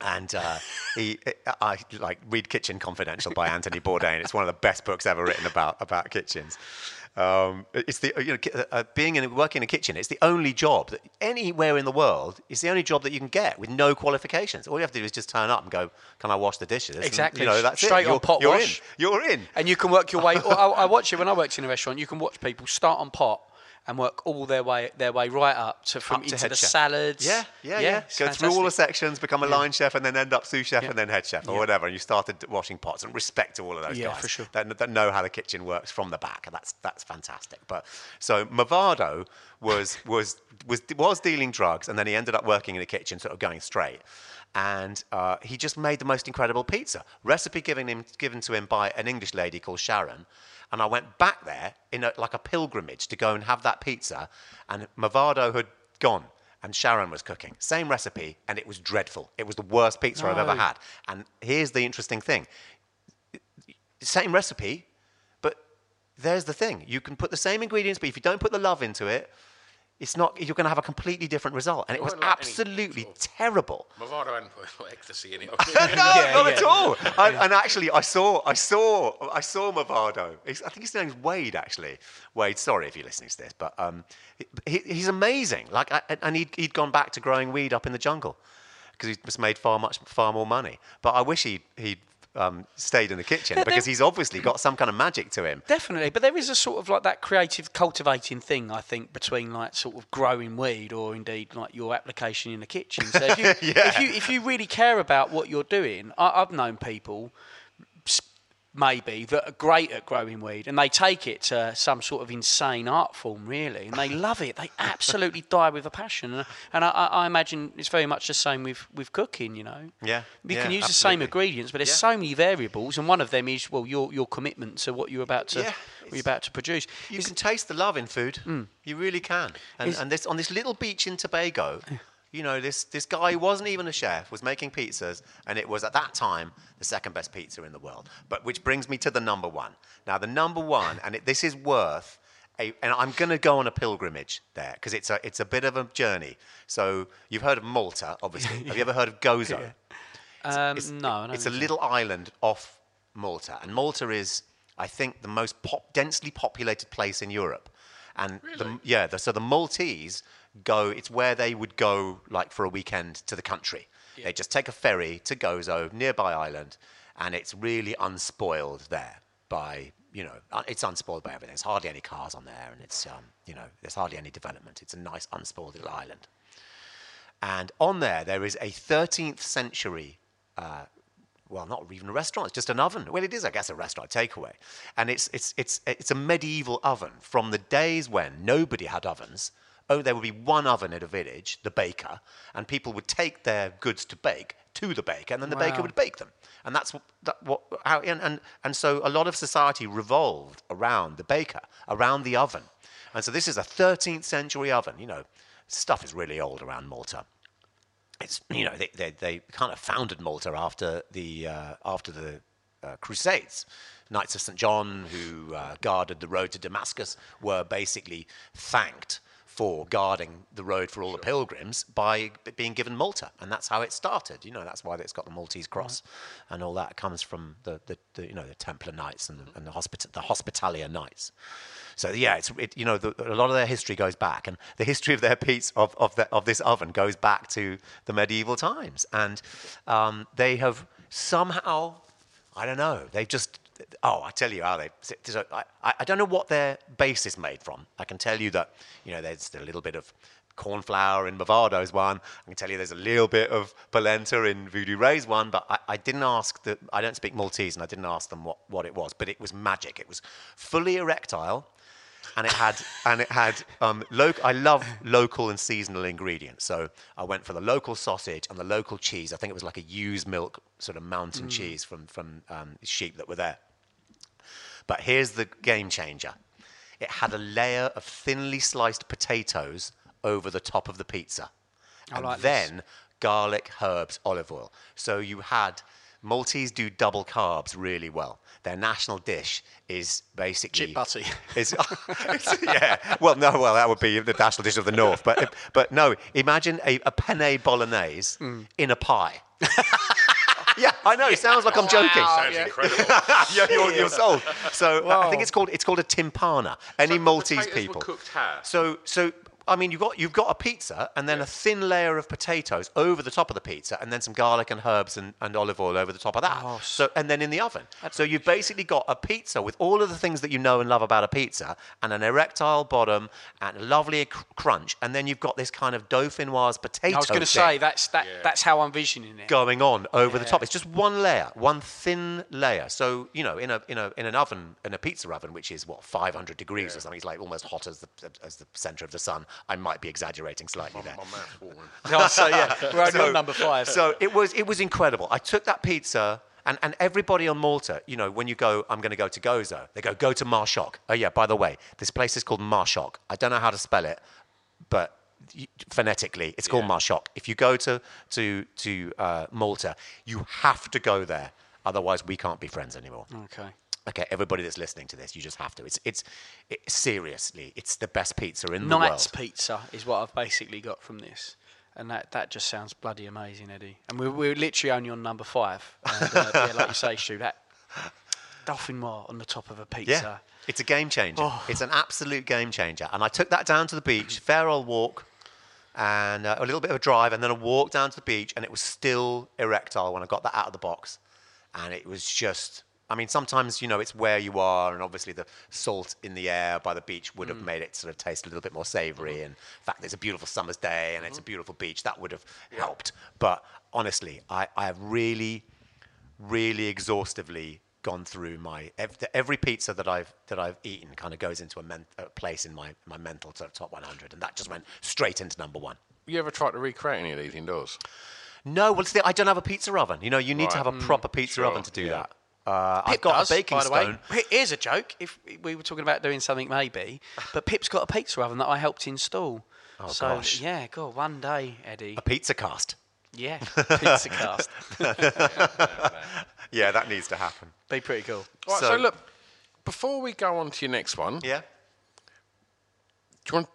And uh, he, I like read Kitchen Confidential by Anthony Bourdain. It's one of the best books ever written about about kitchens. Um, it's the you know uh, being in working in a kitchen. It's the only job that anywhere in the world. It's the only job that you can get with no qualifications. All you have to do is just turn up and go, "Can I wash the dishes?" And, Exactly. you know that's it. Straight on You're- pot you're wash. In. You're in. And you can work your way. I, I watch it when I worked in a restaurant. You can watch people start on pot and work all their way their way right up to from Up to into head the chef. salads. Yeah, yeah, yeah. it's Go through all the sections, become a line chef, and then end up sous chef Yeah. and then head chef or Yeah. whatever. And you started washing pots and respect to all of those Yeah, guys for sure. that, that know how the kitchen works from the back. And that's that's fantastic. But so Movado was was was was dealing drugs, and then he ended up working in the kitchen, sort of going straight. And uh, he just made the most incredible pizza. Recipe given him given to him by an English lady called Sharon. And I went back there in a, like a pilgrimage to go and have that pizza. And Movado had gone and Sharon was cooking. Same recipe, and it was dreadful. It was the worst pizza I've ever had. And here's the interesting thing same recipe, but there's the thing. You can put the same ingredients, but if you don't put the love into it, it's not. You're going to have a completely different result, and it I was don't like any absolutely terrible. Movado hadn't put ecstasy in it. no, Yeah, not yeah. at all. I, and actually, I saw, I saw, I saw Movado. I think his name's Wade. Actually, Wade. Sorry if you're listening to this, but um, he, he- he's amazing. Like, I, and he'd, he'd gone back to growing weed up in the jungle because he just made far much, far more money. But I wish he'd, he'd um, stayed in the kitchen because he's obviously got some kind of magic to him. Definitely, but there is a sort of like that creative cultivating thing, I think, between like sort of growing weed or indeed like your application in the kitchen. So if you, Yeah. if you if you really care about what you're doing, I, I've known people maybe that are great at growing weed and they take it to some sort of insane art form really and they love it they absolutely die with a passion and, and I, I imagine it's very much the same with, with cooking you know Yeah, you yeah, can use the same ingredients but there's Yeah. so many variables and one of them is well your your commitment to what you're about to Yeah, what you're about to produce You can taste the love in food. Hmm. You really can. And, and this on this little beach in Tobago, you know, this this guy who wasn't even a chef was making pizzas, and it was at that time the second best pizza in the world. But which brings me to the number one. Now the number one, and it, this is worth. A, and I'm going to go on a pilgrimage there because it's a it's a bit of a journey. So you've heard of Malta, obviously. Have you ever heard of Gozo? um, It's, no it's a so. little island off Malta, and Malta is, I think, the most pop, densely populated place in Europe. And the, yeah, the, so the Maltese go. It's where they would go, like for a weekend, to the country. They just take a ferry to Gozo, nearby island, and it's really unspoiled there by you know, it's unspoiled by everything. There's hardly any cars on there, and it's um, you know, there's hardly any development. It's a nice unspoiled little island. And on there, there is a 13th century, uh, well, not even a restaurant, it's just an oven. Well, it is, I guess, a restaurant takeaway. And it's, it's, it's, it's a medieval oven from the days when nobody had ovens. Oh, there would be one oven at a village, the baker, and people would take their goods to bake to the baker, and then the baker would bake them. And that's what, that, what how, and, and, and so a lot of society revolved around the baker, around the oven. And so this is a 13th century oven. You know, stuff is really old around Malta it's you know they, they, they kind of founded Malta after the uh, after the uh, Crusades. Knights of St John, who uh, guarded the road to Damascus, were basically thanked for guarding the road for all the pilgrims by being given Malta, and that's how it started. You know, that's why it's got the Maltese cross, and all that comes from the, the, the you know the Templar Knights and the, and the, hospita- the Hospitaller Knights. So yeah, it's it, you know the, a lot of their history goes back, and the history of their piece of of, the, of this oven goes back to the medieval times, and um, they have somehow, I don't know, they've just oh I tell you how they I, I I don't know what their base is made from. I can tell you that you know there's a little bit of corn flour in Movado's one. I can tell you there's a little bit of polenta in Voodoo Ray's one, but I, I didn't ask the I don't speak Maltese and I didn't ask them what, what it was, but it was magic. It was fully erectile and it had and it had um, loc- I love local and seasonal ingredients. So I went for the local sausage and the local cheese. I think it was like a ewe's milk sort of mountain cheese from from um, sheep that were there. But here's the game changer: it had a layer of thinly sliced potatoes over the top of the pizza, I and like this. then garlic, herbs, olive oil. So you had Maltese do double carbs really well. Their national dish is basically Chip butty. Is, yeah. Well, no. Well, that would be the national dish of the north. But but no. Imagine a, a penne bolognese Hmm. in a pie. yeah. I know. It sounds like I'm joking. Sounds incredible. you're, you're, you're sold. So uh, I think it's called it's called a timpana. Any So the Maltese were people. cooked how? So so I mean, you've got you've got a pizza and then a thin layer of potatoes over the top of the pizza, and then some garlic and herbs and, and olive oil over the top of that. Oh, so and then in the oven. So you've basically got a pizza with all of the things that you know and love about a pizza, and an erectile bottom and a lovely cr- crunch, and then you've got this kind of dauphinoise potato. I was going to say that's that. That's how I'm visioning it. going on over the top. It's just one layer, one thin layer. So you know, in a in a in an oven, in a pizza oven, which is what 500 degrees or something, it's like almost hot as the as the center of the sun. I might be exaggerating slightly there. My mouth's watering. No, so yeah, We're only so, on number five. So it was it was incredible. I took that pizza. And, and everybody on Malta, you know, when you go, I'm going to go to Gozo, they go, go to Marshok. Oh, yeah, by the way, this place is called Marshok. I don't know how to spell it, but phonetically, it's called Marshok. If you go to, to, to uh, Malta, you have to go there. Otherwise, we can't be friends anymore. Okay. Okay, everybody that's listening to this, you just have to. It's, it's, it, seriously, it's the best pizza in the Knight's world. Pizza is what I've basically got from this. And that, that just sounds bloody amazing, Eddie. And we're, we're literally only on number five. And, uh, yeah, like you say, Stu, that dauphinoise on the top of a pizza. Yeah, it's a game changer. Oh. It's an absolute game changer. And I took that down to the beach, fair old walk, and uh, a little bit of a drive, and then a walk down to the beach, and it was still erectile when I got that out of the box. And it was just, I mean, sometimes, you know, it's where you are, and obviously the salt in the air by the beach would have Mm. made it sort of taste a little bit more savory. Mm-hmm. And in fact, that it's a beautiful summer's day, and it's a beautiful beach. That would have helped. But honestly, I, I have really, really exhaustively gone through my ev- every pizza that I've that I've eaten kind of goes into a, men, a place in my my mental sort of top 100 and that just went straight into number 1. You ever tried to recreate any of these indoors? No, well see, I don't have a pizza oven. You know, you need to have a proper pizza sure, oven to do yeah. that. Uh, I've Pip got does, a baking by the way. stone. Here- Here's a joke. If we were talking about doing something, maybe, but Pip's got a pizza oven that I helped install. Oh, so gosh. yeah, God, one day, Eddie. A pizza cast. Yeah, pizza cast. Yeah, that needs to happen. Be pretty cool. Right, so, So- look, before we go on to your next one, Yeah. do you want to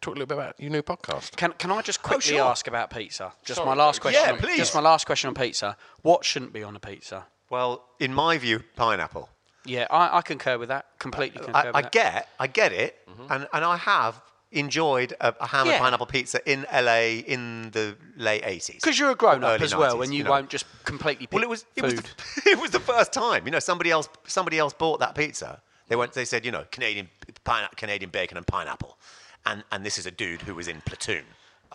talk a little bit about your new podcast? Can can I just quickly sure. ask about pizza? Just Sorry, my last question. Yeah, on- please. Just my last question on pizza. What shouldn't be on a pizza? Well, in my view, pineapple. Yeah, I, I concur with that. Completely concur I, with I that. get, I get it, mm-hmm. and, and I have enjoyed a, a ham Yeah. and pineapple pizza in LA in the late 80s. Because you're a grown up as well, 90s, and you, you know. won't just completely pick Well, it was it was, the, it was the first time. You know, somebody else somebody else bought that pizza. They went. They said, you know, Canadian pine, Canadian bacon and pineapple, and and this is a dude who was in Platoon.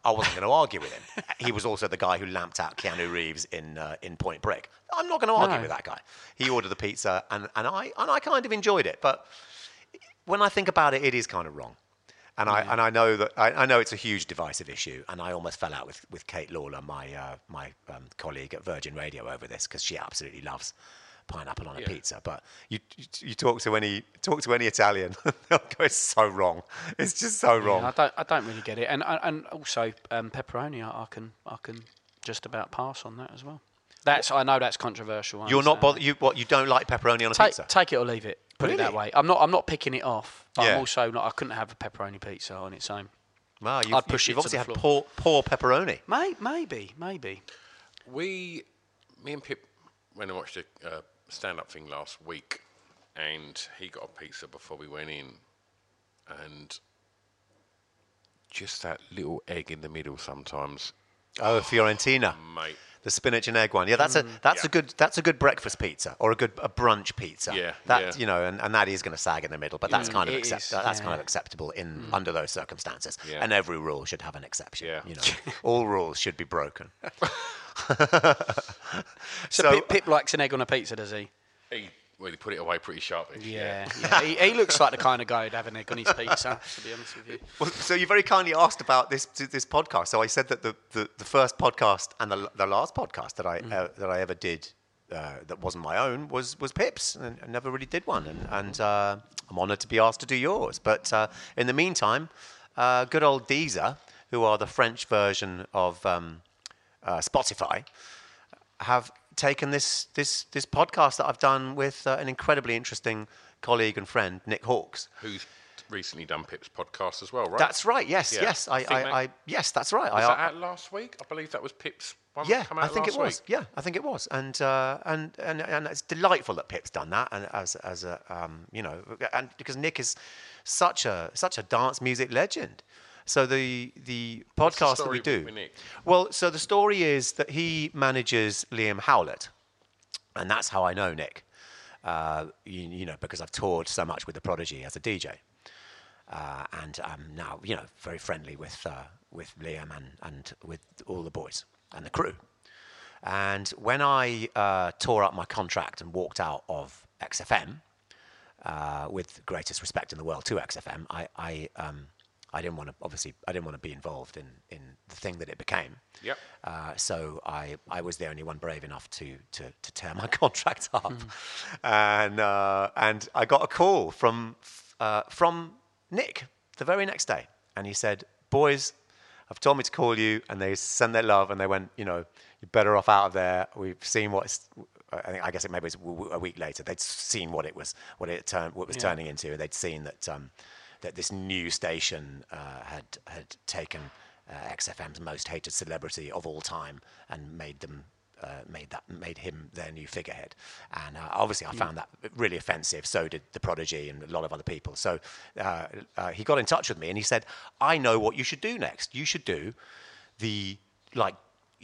I wasn't going to argue with him. He was also the guy who lamped out Keanu Reeves in uh, in Point Break. I'm not going to argue No. with that guy. He ordered the pizza, and, and I and I kind of enjoyed it. But when I think about it, it is kind of wrong. And I and I know that I, I know it's a huge divisive issue, and I almost fell out with, with Kate Lawler, my uh, my um, colleague at Virgin Radio, over this because she absolutely loves pineapple on a pizza. But you, you you talk to any talk to any Italian, they'll go, "It's so wrong. It's just so wrong." I don't, I don't really get it, and and also um, pepperoni. I, I can, I can just about pass on that as well. That's, I know that's controversial. I You're not understand. bothered. You what? You don't like pepperoni on a Take, pizza? take it or leave it. Put it that way. I'm not, I'm not picking it off. But Yeah. I'm also not. I couldn't have a pepperoni pizza on its own. Wow, you've, I'd push you've it to obviously the had floor. poor poor pepperoni. May, maybe, maybe. We, me and Pip went and watched a uh, stand-up thing last week, and he got a pizza before we went in, and just that little egg in the middle sometimes, Oh, Fiorentina. mate. The spinach and egg one. Yeah, that's a mm. that's a good that's a good breakfast pizza or a good a brunch pizza. Yeah, That yeah. you know, and, and that is going to sag in the middle, but that's mm. kind of it accept, is, that's kind of acceptable in mm. under those circumstances. Yeah. And every rule should have an exception. Yeah. You know, all rules should be broken. So, Pip, Pip likes an egg on a pizza, does he? He well, he put it away pretty sharpish. Yeah, yeah. he, he looks like the kind of guy who'd have an egg on his pizza. To be honest with you. Well, so you very kindly asked about this this podcast. So I said that the, the, the first podcast and the, the last podcast that I uh, that I ever did uh, that wasn't my own was was Pip's, and I never really did one. And, and uh, I'm honoured to be asked to do yours. But uh, in the meantime, uh, good old Deezer, who are the French version of um, uh, Spotify, have taken this this this podcast that I've done with uh, an incredibly interesting colleague and friend, Nick Halkes. Who's recently done Pip's podcast as well, right? That's right. Yes, Yeah. yes. I, think I, I, yes, that's right. Was I, that out last week? I believe that was Pip's one. yeah, I think it was. Week. Yeah, I think it was, and uh, and and and it's delightful that Pip's done that, and as as a um, you know, and because Nick is such a such a dance music legend. So the the What's the podcast that we do. Well, so the story is that he manages Liam Howlett, and that's how I know Nick. Uh, you, you know, because I've toured so much with the Prodigy as a DJ, uh, and I'm now you know very friendly with uh, with Liam and and with all the boys and the crew. And when I uh, tore up my contract and walked out of XFM, uh, with greatest respect in the world to XFM, I I, um, I didn't want to obviously I didn't want to be involved in, in the thing that it became. Yep. Uh, so I, I was the only one brave enough to to, to tear my contract up, and uh, and I got a call from uh, from Nick the very next day, and he said, "Boys, I've told me to call you," and they sent their love, and they went, you know, you're better off out of there. We've seen what's. I think I guess it maybe was a week later. They'd seen what it was, what it turned, what it was turning into, they'd seen that um, that this new station uh, had had taken uh, XFM's most hated celebrity of all time and made them uh, made that made him their new figurehead. And uh, obviously, I found that really offensive. So did the Prodigy and a lot of other people. So uh, uh, he got in touch with me and he said, "I know what you should do next. You should do the like."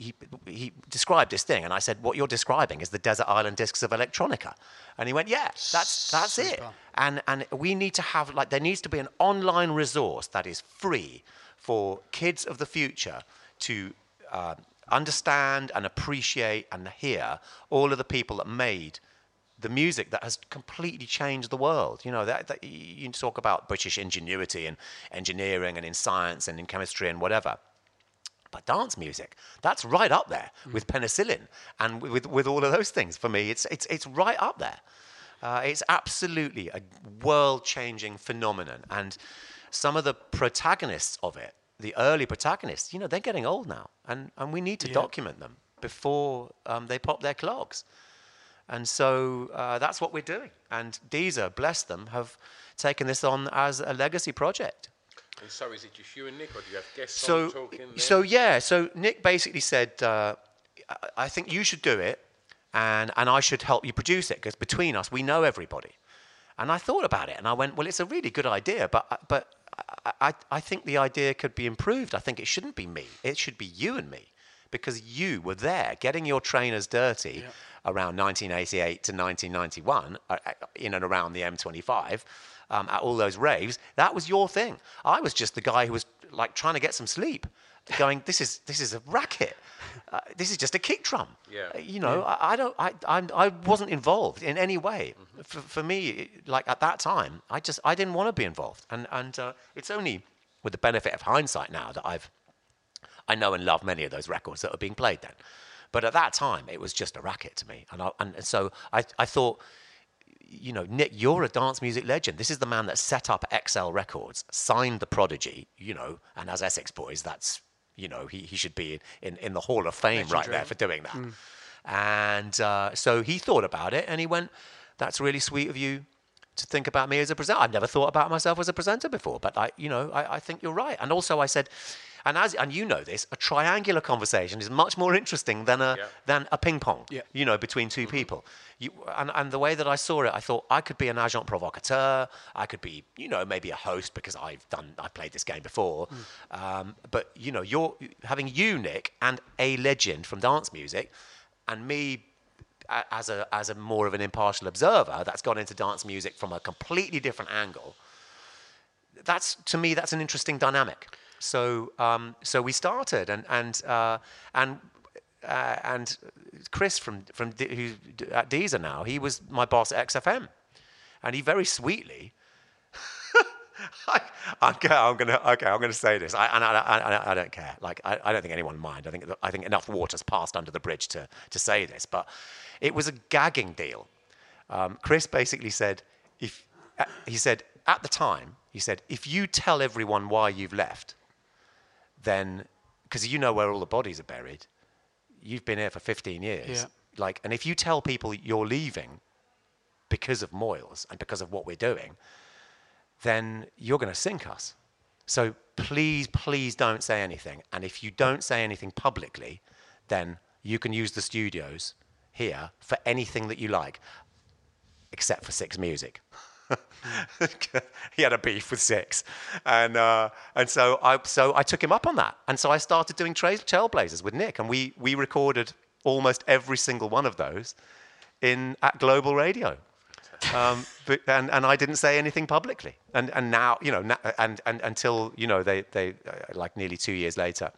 He, he described this thing, and I said, "What you're describing is the desert island discs of electronica." And he went, "Yeah, that's that's it." And and we need to have like there needs to be an online resource that is free for kids of the future to uh, understand and appreciate and hear all of the people that made the music that has completely changed the world. You know, that, that you talk about British ingenuity and engineering and in science and in chemistry and whatever. But dance music, that's right up there with penicillin and with, with all of those things. For me, it's, it's, it's right up there. Uh, it's absolutely a world changing phenomenon. And some of the protagonists of it, the early protagonists, you know, they're getting old now. And, and we need to document them before um, they pop their clogs. And so uh, that's what we're doing. And Deezer, bless them, have taken this on as a legacy project. And so is it just you and Nick, or do you have guests So, on talking? there? so yeah. So Nick basically said, uh, I- "I think you should do it, and and I should help you produce it because between us, we know everybody." And I thought about it, and I went, "Well, it's a really good idea, but but I, I, I think the idea could be improved. I think it shouldn't be me. It should be you and me, because you were there getting your trainers dirty." Around 1988 to 1991, uh, uh, in and around the M25, um, at all those raves, that was your thing. I was just the guy who was like trying to get some sleep, going, "This is this is a racket. Uh, this is just a kick drum." Yeah. Uh, You know, I, I don't, I, I, I wasn't involved in any way. For, for me, like at that time, I just, I didn't want to be involved, and and uh, it's only with the benefit of hindsight now that I've, I know and love many of those records that are being played then. But at that time, it was just a racket to me, and I, and so I, I thought you know, Nick, you're a dance music legend. This is the man that set up XL Records, signed the Prodigy, you know, and as Essex Boys, that's, you know, he, he should be in, in the Hall of Fame right there for doing that. And uh, so he thought about it and he went, that's really sweet of you to think about me as a presenter. I've never thought about myself as a presenter before, but I, you know, I, I think you're right. And also I said, and as and you know this, a triangular conversation is much more interesting than a Yeah. than a ping pong. Yeah. You know, between 2 people. You, and, and the way that I saw it, I thought I could be an agent provocateur. I could be, you know, maybe a host because I've done, I've played this game before. Um, but you know, you're having you, Nick, and a legend from dance music, and me as a as a more of an impartial observer that's gone into dance music from a completely different angle. That's to me that's an interesting dynamic. So um, so we started and and uh, and uh, and Chris from from D- who's at Deezer now he was my boss at XFM, and he very sweetly. I, I'm gonna okay. I'm gonna say this, I, and I, I, I, I don't care. Like I, I don't think anyone mind. I think I think enough water's passed under the bridge to to say this. But it was a gagging deal. Um, Chris basically said, if uh, he said at the time, he said, if you tell everyone why you've left, then because you know where all the bodies are buried, you've been here for 15 years. Yeah. Like, and if you tell people you're leaving because of Moyles and because of what we're doing, then you're going to sink us. So please, please don't say anything. And if you don't say anything publicly, then you can use the studios here for anything that you like, except for Six Music. he had a beef with Six, and uh, and so I so I took him up on that, and so I started doing tra- Trailblazers with Nick, and we we recorded almost every single one of those in at Global Radio. Um, but, and, and I didn't say anything publicly. And, and now, you know, and, and until, you know, they, they uh, like nearly two years later,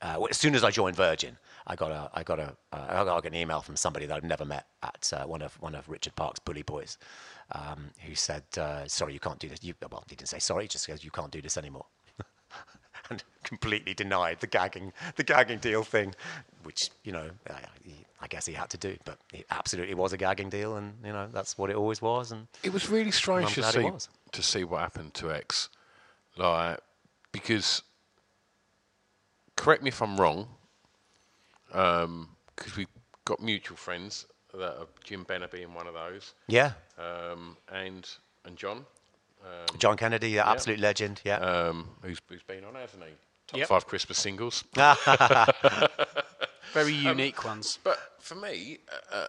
uh, as soon as I joined Virgin, I got a, I got a, uh, I got an email from somebody that I've never met at uh, one of one of Richard Park's Bully Boys, um, who said, uh, "Sorry, you can't do this." You, well, he didn't say sorry; he just says you can't do this anymore, and completely denied the gagging, the gagging deal thing, which you know, I, I guess he had to do, but it absolutely was a gagging deal, and you know that's what it always was. And It was really strange to see to see what happened to X, like because. Correct me if I'm wrong, because we've got mutual friends that are Jim Benner being one of those, yeah, um, and and John, um, John Kennedy, the absolute legend. Yeah, um, who's who's been on, hasn't he? Top Yep. five Christmas singles. Very unique ones. But for me, uh, uh,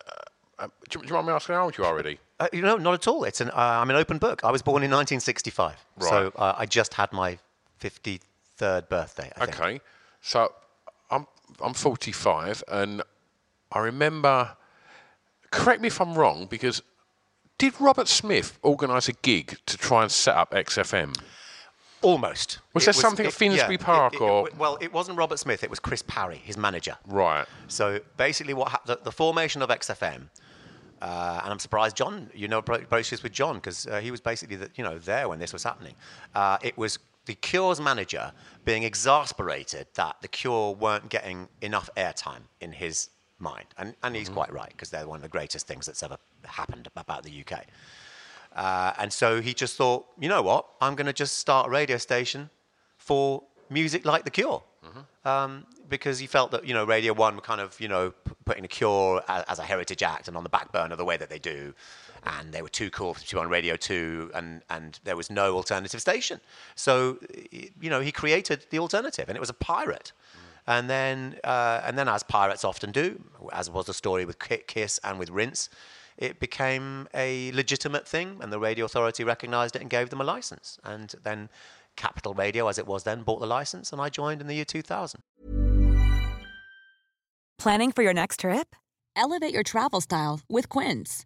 uh, do, you, do you mind me asking how old you are already? Uh, you know, not at all. It's an uh, I'm an open book. I was born in 1965, so Right. uh, I just had my 53rd birthday. I think. Okay, so I'm I'm 45, and I remember. Correct me if I'm wrong, because did Robert Smith organise a gig to try and set up XFM? Almost. Was It there something at Finsbury it- Park it- or- well, it wasn't Robert Smith. It was Chris Parry, his manager. Right. So basically, what hap- the, the formation of XFM, uh, and I'm surprised John, you know, bro- broches with John because uh, he was basically the, you know there when this was happening. Uh, it was the Cure's manager being exasperated that the Cure weren't getting enough airtime in his mind, and and he's quite right because they're one of the greatest things that's ever happened about the UK. Uh, and so he just thought, you know what, I'm going to just start a radio station for music like The Cure. Um, because he felt that, you know, Radio 1 were kind of, you know, p- putting The Cure as, as a heritage act and on the back burner the way that they do. And they were too cool to be on Radio 2 and, and there was no alternative station. So, you know, he created the alternative and it was a pirate. And then, uh, and then, as pirates often do, as was the story with Kiss and with Rinse, it became a legitimate thing, and the radio authority recognised it and gave them a license. And then Capital Radio, as it was then, bought the license, and I joined in the year 2000. Planning for your next trip? Elevate your travel style with Quince.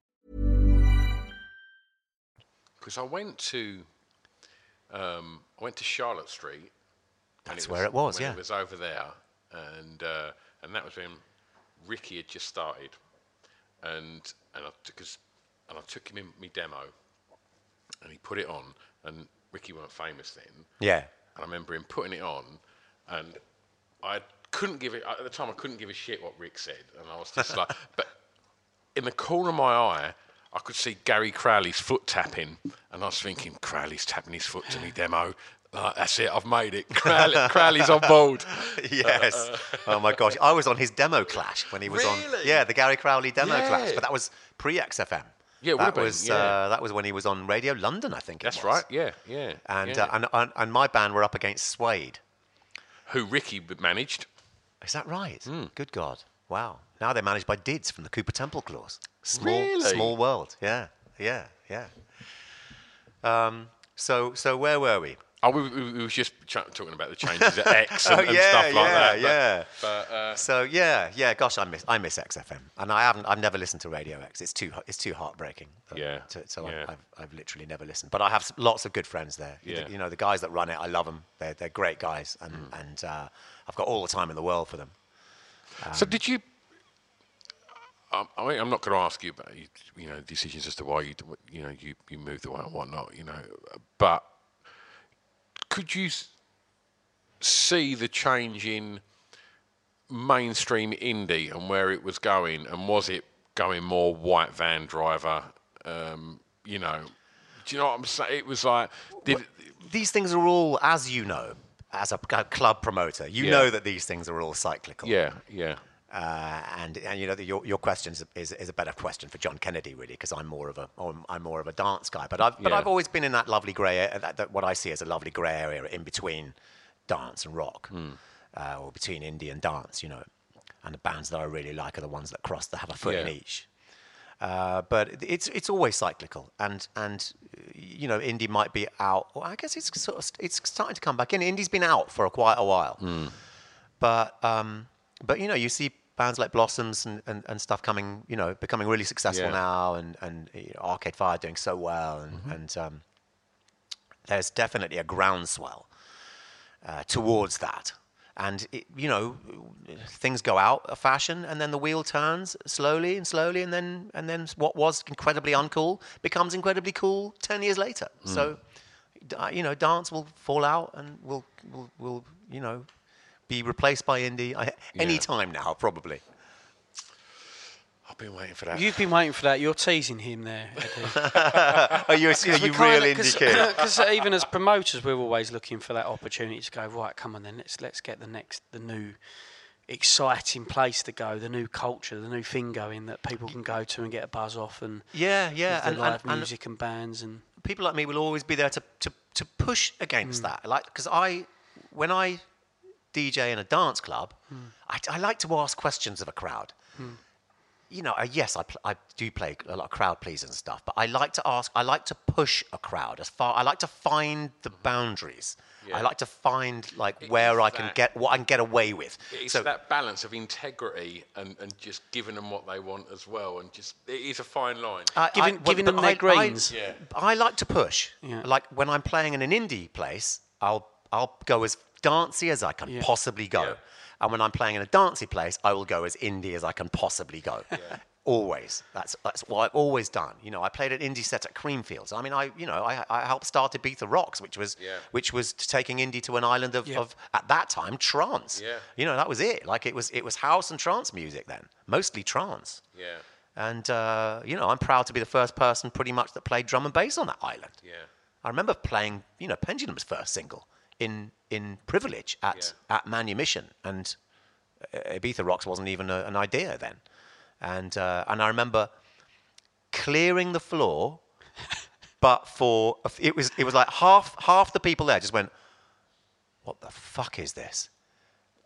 Because I went to, um, I went to Charlotte Street. and That's where it was, yeah. It was over there, and uh, and that was when Ricky had just started, and and I took his, and I took him in my demo, and he put it on, and Ricky weren't famous then, Yeah. and I remember him putting it on, and I couldn't give it at the time. I couldn't give a shit what Rick said, and I was just like, but in the corner of my eye, I could see Gary Crowley's foot tapping, and I was thinking, Crowley's tapping his foot to me demo. Like, that's it, I've made it. Crowley, Crowley's on board. yes. oh my gosh, I was on his demo clash when he was on. Yeah, the Gary Crowley demo clash, but that was pre XFM. Yeah, that would've been, was yeah. uh, that was when he was on Radio London, I think. it That's was. right. Yeah, yeah. And, yeah. uh, and and and my band were up against Suede. who Ricky managed. Is that right? Hmm. Good God! Wow. Now they're managed by Didz from the Cooper Temple Clause. Small, Really? small world. Yeah, yeah, yeah. Um, so, so where were we? Oh, we, we, we was just ch- talking about the changes at X and, oh and stuff like yeah, that. but- yeah. But, uh, so yeah, yeah. Gosh, I miss I miss XFM, and I haven't. I've never listened to Radio X. It's too it's too heartbreaking. uh, Yeah, To, so yeah. I, I've I've literally never listened. But I have lots of good friends there. You- Yeah. You know the guys that run it. I love them. They're they're great guys, and Mm. and uh, I've got all the time in the world for them. so did you? Um, I mean, I'm not going to ask you about you, know decisions as to why you you know you you moved away and whatnot. You know, but could you see the change in mainstream indie and where it was going, and was it going more white van driver? Um, you know, do you know what I'm saying? It was like, did These things are all, as you know, as a, club promoter, you Yeah. know that these things are all cyclical. yeah, yeah, and, and you know that your your question is, is, a better question for John Kennedy really because I'm more of a I'm, I'm more of a dance guy. But I've but Yeah. I've always been in that lovely grey area that, that what I see as a lovely grey area in between dance and rock Hmm. uh, or between indie and dance you know. And the bands that I really like are the ones that cross that have a foot in each. Uh, but it's it's always cyclical. And and uh, you know indie might be out well, I guess it's sort of it's starting to come back in. Indie's been out for a, quite a while. Hmm. but um, but you know, you see bands like Blossoms and, and, and stuff coming, you know, becoming really successful Yeah. now, and and you know, Arcade Fire doing so well, and and um, there's definitely a groundswell uh, towards that. And it, you know, things go out of fashion, and then the wheel turns slowly and slowly, and then and then what was incredibly uncool becomes incredibly cool ten years later. So, uh, you know, dance will fall out, and will will will you know be replaced by indie I, any time now, probably. I've been waiting for that. You've been waiting for that. You're teasing him there. Are you, a- you real indie kid? Because even as promoters, we're always looking for that opportunity to go right. Come on, then let's let's get the next, the new, exciting place to go, the new culture, the new thing going that people can go to and get a buzz off, and Yeah, yeah, and- live and- and- music and bands and people like me will always be there to, to, to push against mm. that. Like, because I, when I DJ in a dance club, hmm. I, I like to ask questions of a crowd. Hmm. You know, uh, yes, I, pl- I do play a lot of crowd pleasing stuff, but I like to ask, I like to push a crowd as far, I like to find the hmm. boundaries. I like to find like where I can that- get, what I can get away with. It's So- that balance of integrity and, and just giving them what they want as well, and just it is a fine line. I- Giving- I- giving but them their I- greens. I, Yeah. I like to push. Yeah. Like when I'm playing in an indie place, I'll I'll go as dancey as I can Yeah. possibly go. Yeah. And when I'm playing in a dancey place, I will go as indie as I can possibly go. Yeah. Always. That's that's what I've always done. You know, I played an indie set at Creamfields. I mean, I you know, I, I helped start Ibiza Rocks, which was Yeah. which was taking indie to an island of, Yeah. of at that time trance. Yeah. You know, that was it. Like it was it was house and trance music then, mostly trance. Yeah, And, uh, you know, I'm proud to be the first person pretty much that played drum and bass on that island. yeah, I remember playing, you know, Pendulum's first single in, in Privilege at, at Manumission. And uh, Ibiza Rocks wasn't even a, an idea then. And, uh, and I remember clearing the floor, but for, it was, it was like half, half the people there just went, what the fuck is this?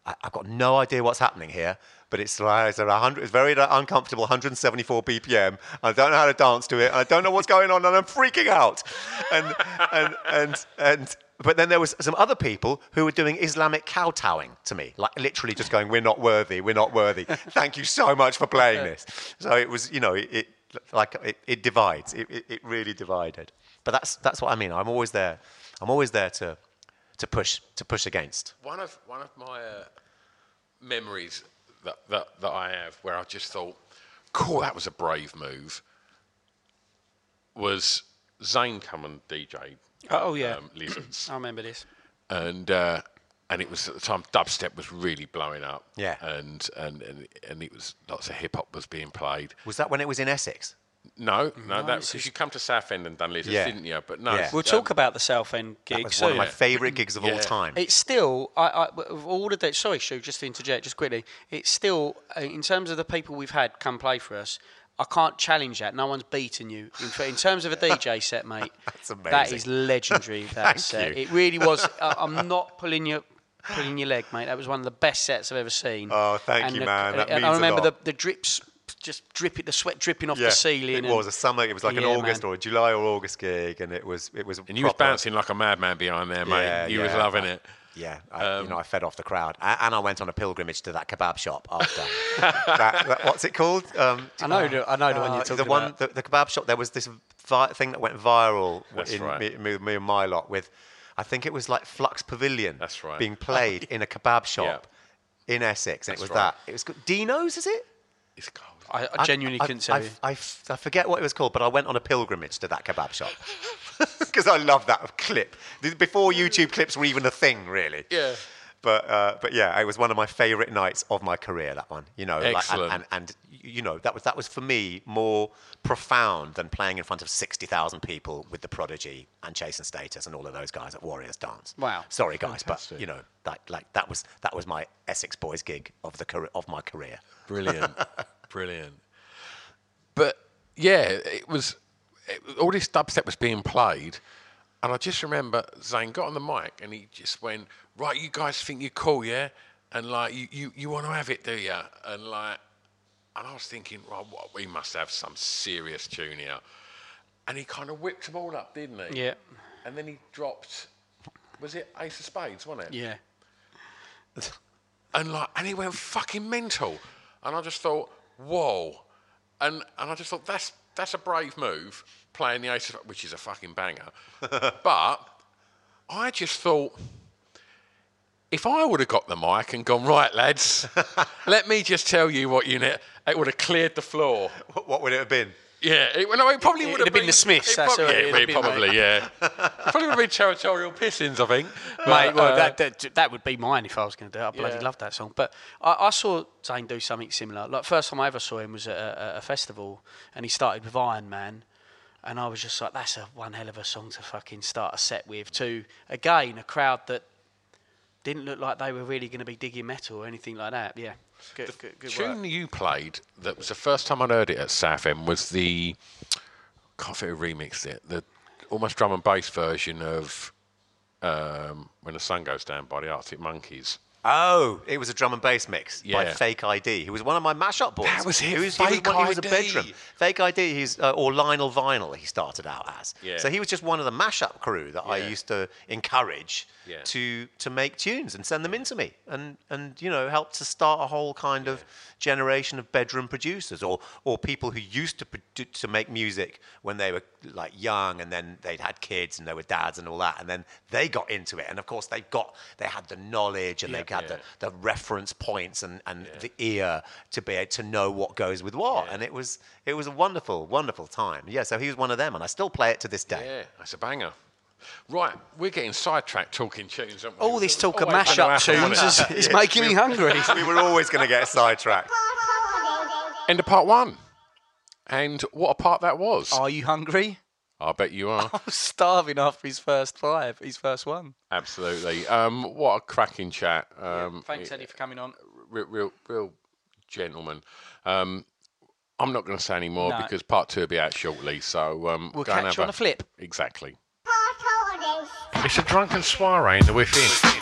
I, I've got no idea what's happening here, but it's it's, 100, it's very uncomfortable, 174 BPM. I don't know how to dance to it. I don't know what's going on, and I'm freaking out. And and and and. But then there was some other people who were doing Islamic kowtowing to me, like literally just going, "We're not worthy. We're not worthy. Thank you so much for playing this." So it was, you know, it, it like it, it divides. It, it, it really divided. But that's that's what I mean. I'm always there. I'm always there to to push to push against. one of one of my uh, memories that, that that I have where I just thought, "Cool, that was a brave move." Was Zane come and DJ? Oh, yeah. um, Lizards, I remember this. and uh, and it was at the time dubstep was really blowing up. Yeah. and and and, and it was lots of hip hop was being played. Was that when it was in Essex? No, no, that this because you come to Southend and done Lizards, Yeah. didn't you? But no, Yeah. We'll um, talk about the South End gig That was soon. one of my favourite gigs of all time. It's still, I, I, of all the days, sorry, Stu, just to interject, just quickly, it's still, uh, in terms of the people we've had come play for us, I can't challenge that. No one's beaten you. In, in terms of a DJ set, mate, That's that amazing. is legendary, that Thank set. you. It really was. I, I'm not pulling your. Pulling your leg, mate. That was one of the best sets I've ever seen. Oh, thank And you, the- man. That and means I a remember lot. the the drips, just dripping, the sweat dripping off the ceiling. It was a summer. It was like Yeah, an August man. or a July or August gig, and it was it was. and you was bouncing like a madman behind there, mate. Yeah, you was yeah. loving it. Yeah, I, Um, you know, I fed off the crowd, A- and I went on a pilgrimage to that kebab shop after. that, that- what's it called? Um, I know the- I know the one you're uh, talking the one, about. The, the kebab shop. There was this vi- thing that went viral That's in right. me, me, me and my lot with. I think it was like Flux Pavilion. That's right. Being played in a kebab shop in Essex, and That's it was right. that. It was good. Dino's, is it? It's cold. I, I genuinely couldn't tell I, you. I, I forget what it was called, but I went on a pilgrimage to that kebab shop. because I love that clip. Before YouTube clips were even a thing, really. Yeah. But uh, but yeah, it was one of my favourite nights of my career. That one, you know, like, and, and, and you know that was that was for me more profound than playing in front of sixty thousand people with the Prodigy and Chase and Status and all of those guys at Warriors Dance. Wow. Sorry guys, Fantastic. but you know that like that was that was my Essex Boys gig of the of my career. Brilliant, brilliant. But yeah, it was it, all this dubstep was being played, and I just remember Zane got on the mic and he just went, "Right, you guys think you're cool, yeah? And like, you you, you want to have it, do you?" And like, and I was thinking, right, what, we must have some serious tune here. And he kind of whipped them all up, didn't he? Yeah. And then he dropped, was it Ace of Spades, wasn't it? Yeah. and like and he went fucking mental and i just thought whoa. And and i just thought that's that's a brave move playing the ace of, which is a fucking banger. But i just thought if i would have got the mic and gone right lads let me just tell you what you need it would have cleared the floor. What, what would it have been? Yeah, it, well, no, it probably would have have been the Smiths, It that's probably, it yeah, would have been, probably, mate. yeah. probably would have been territorial pissings, I think. Mate, well, uh, that, that that would be mine if I was going to do it. I bloody Yeah. love that song. But I, I saw Zane do something similar. Like first time I ever saw him was at a, a festival, and he started with Iron Man, and I was just like, that's a one hell of a song to fucking start a set with. To again, a crowd that didn't look like they were really going to be digging metal or anything like that. Yeah, good, good, good tune work. you played that was the first time I'd heard it at Southend was the can't think remixed it the almost drum and bass version of um, when the sun goes down by the Arctic Monkeys. Oh, it was a drum and bass mix by Yeah. Fake ID. He was one of my mashup boys. That was it, He was, Fake he was, one- he was a ID. bedroom. Fake ID, he's, uh, or Lionel Vinyl, he started out as. Yeah. So he was just one of the mashup crew that I Yeah. used to encourage Yeah. to to make tunes and send them in to me, and and you know help to start a whole kind of generation of bedroom producers or or people who used to produ- to make music when they were like young and then they'd had kids and they were dads and all that, and then they got into it, and of course they got they had the knowledge and they had Yeah. the, the reference points and, and the ear to be able to know what goes with what. And it was it was a wonderful, wonderful time. Yeah, so he was one of them, and I still play it to this day. Yeah, that's a banger. Right, we're getting sidetracked talking tunes. aren't we? All this talk of Always gonna mashup tunes isn't it? is, is making me hungry. we were always going to get sidetracked. End of part one. And what a part that was. Are you hungry? I bet you are. I was starving after his first five, his first one. Absolutely. Um, what a cracking chat. Um, Thanks, it- Eddie, for coming on. real, real, real gentleman. Um, I'm not going to say any more No. because part two will be out shortly. So um, We'll go and catch have you on a flip. Exactly. It's a drunken soiree in the within.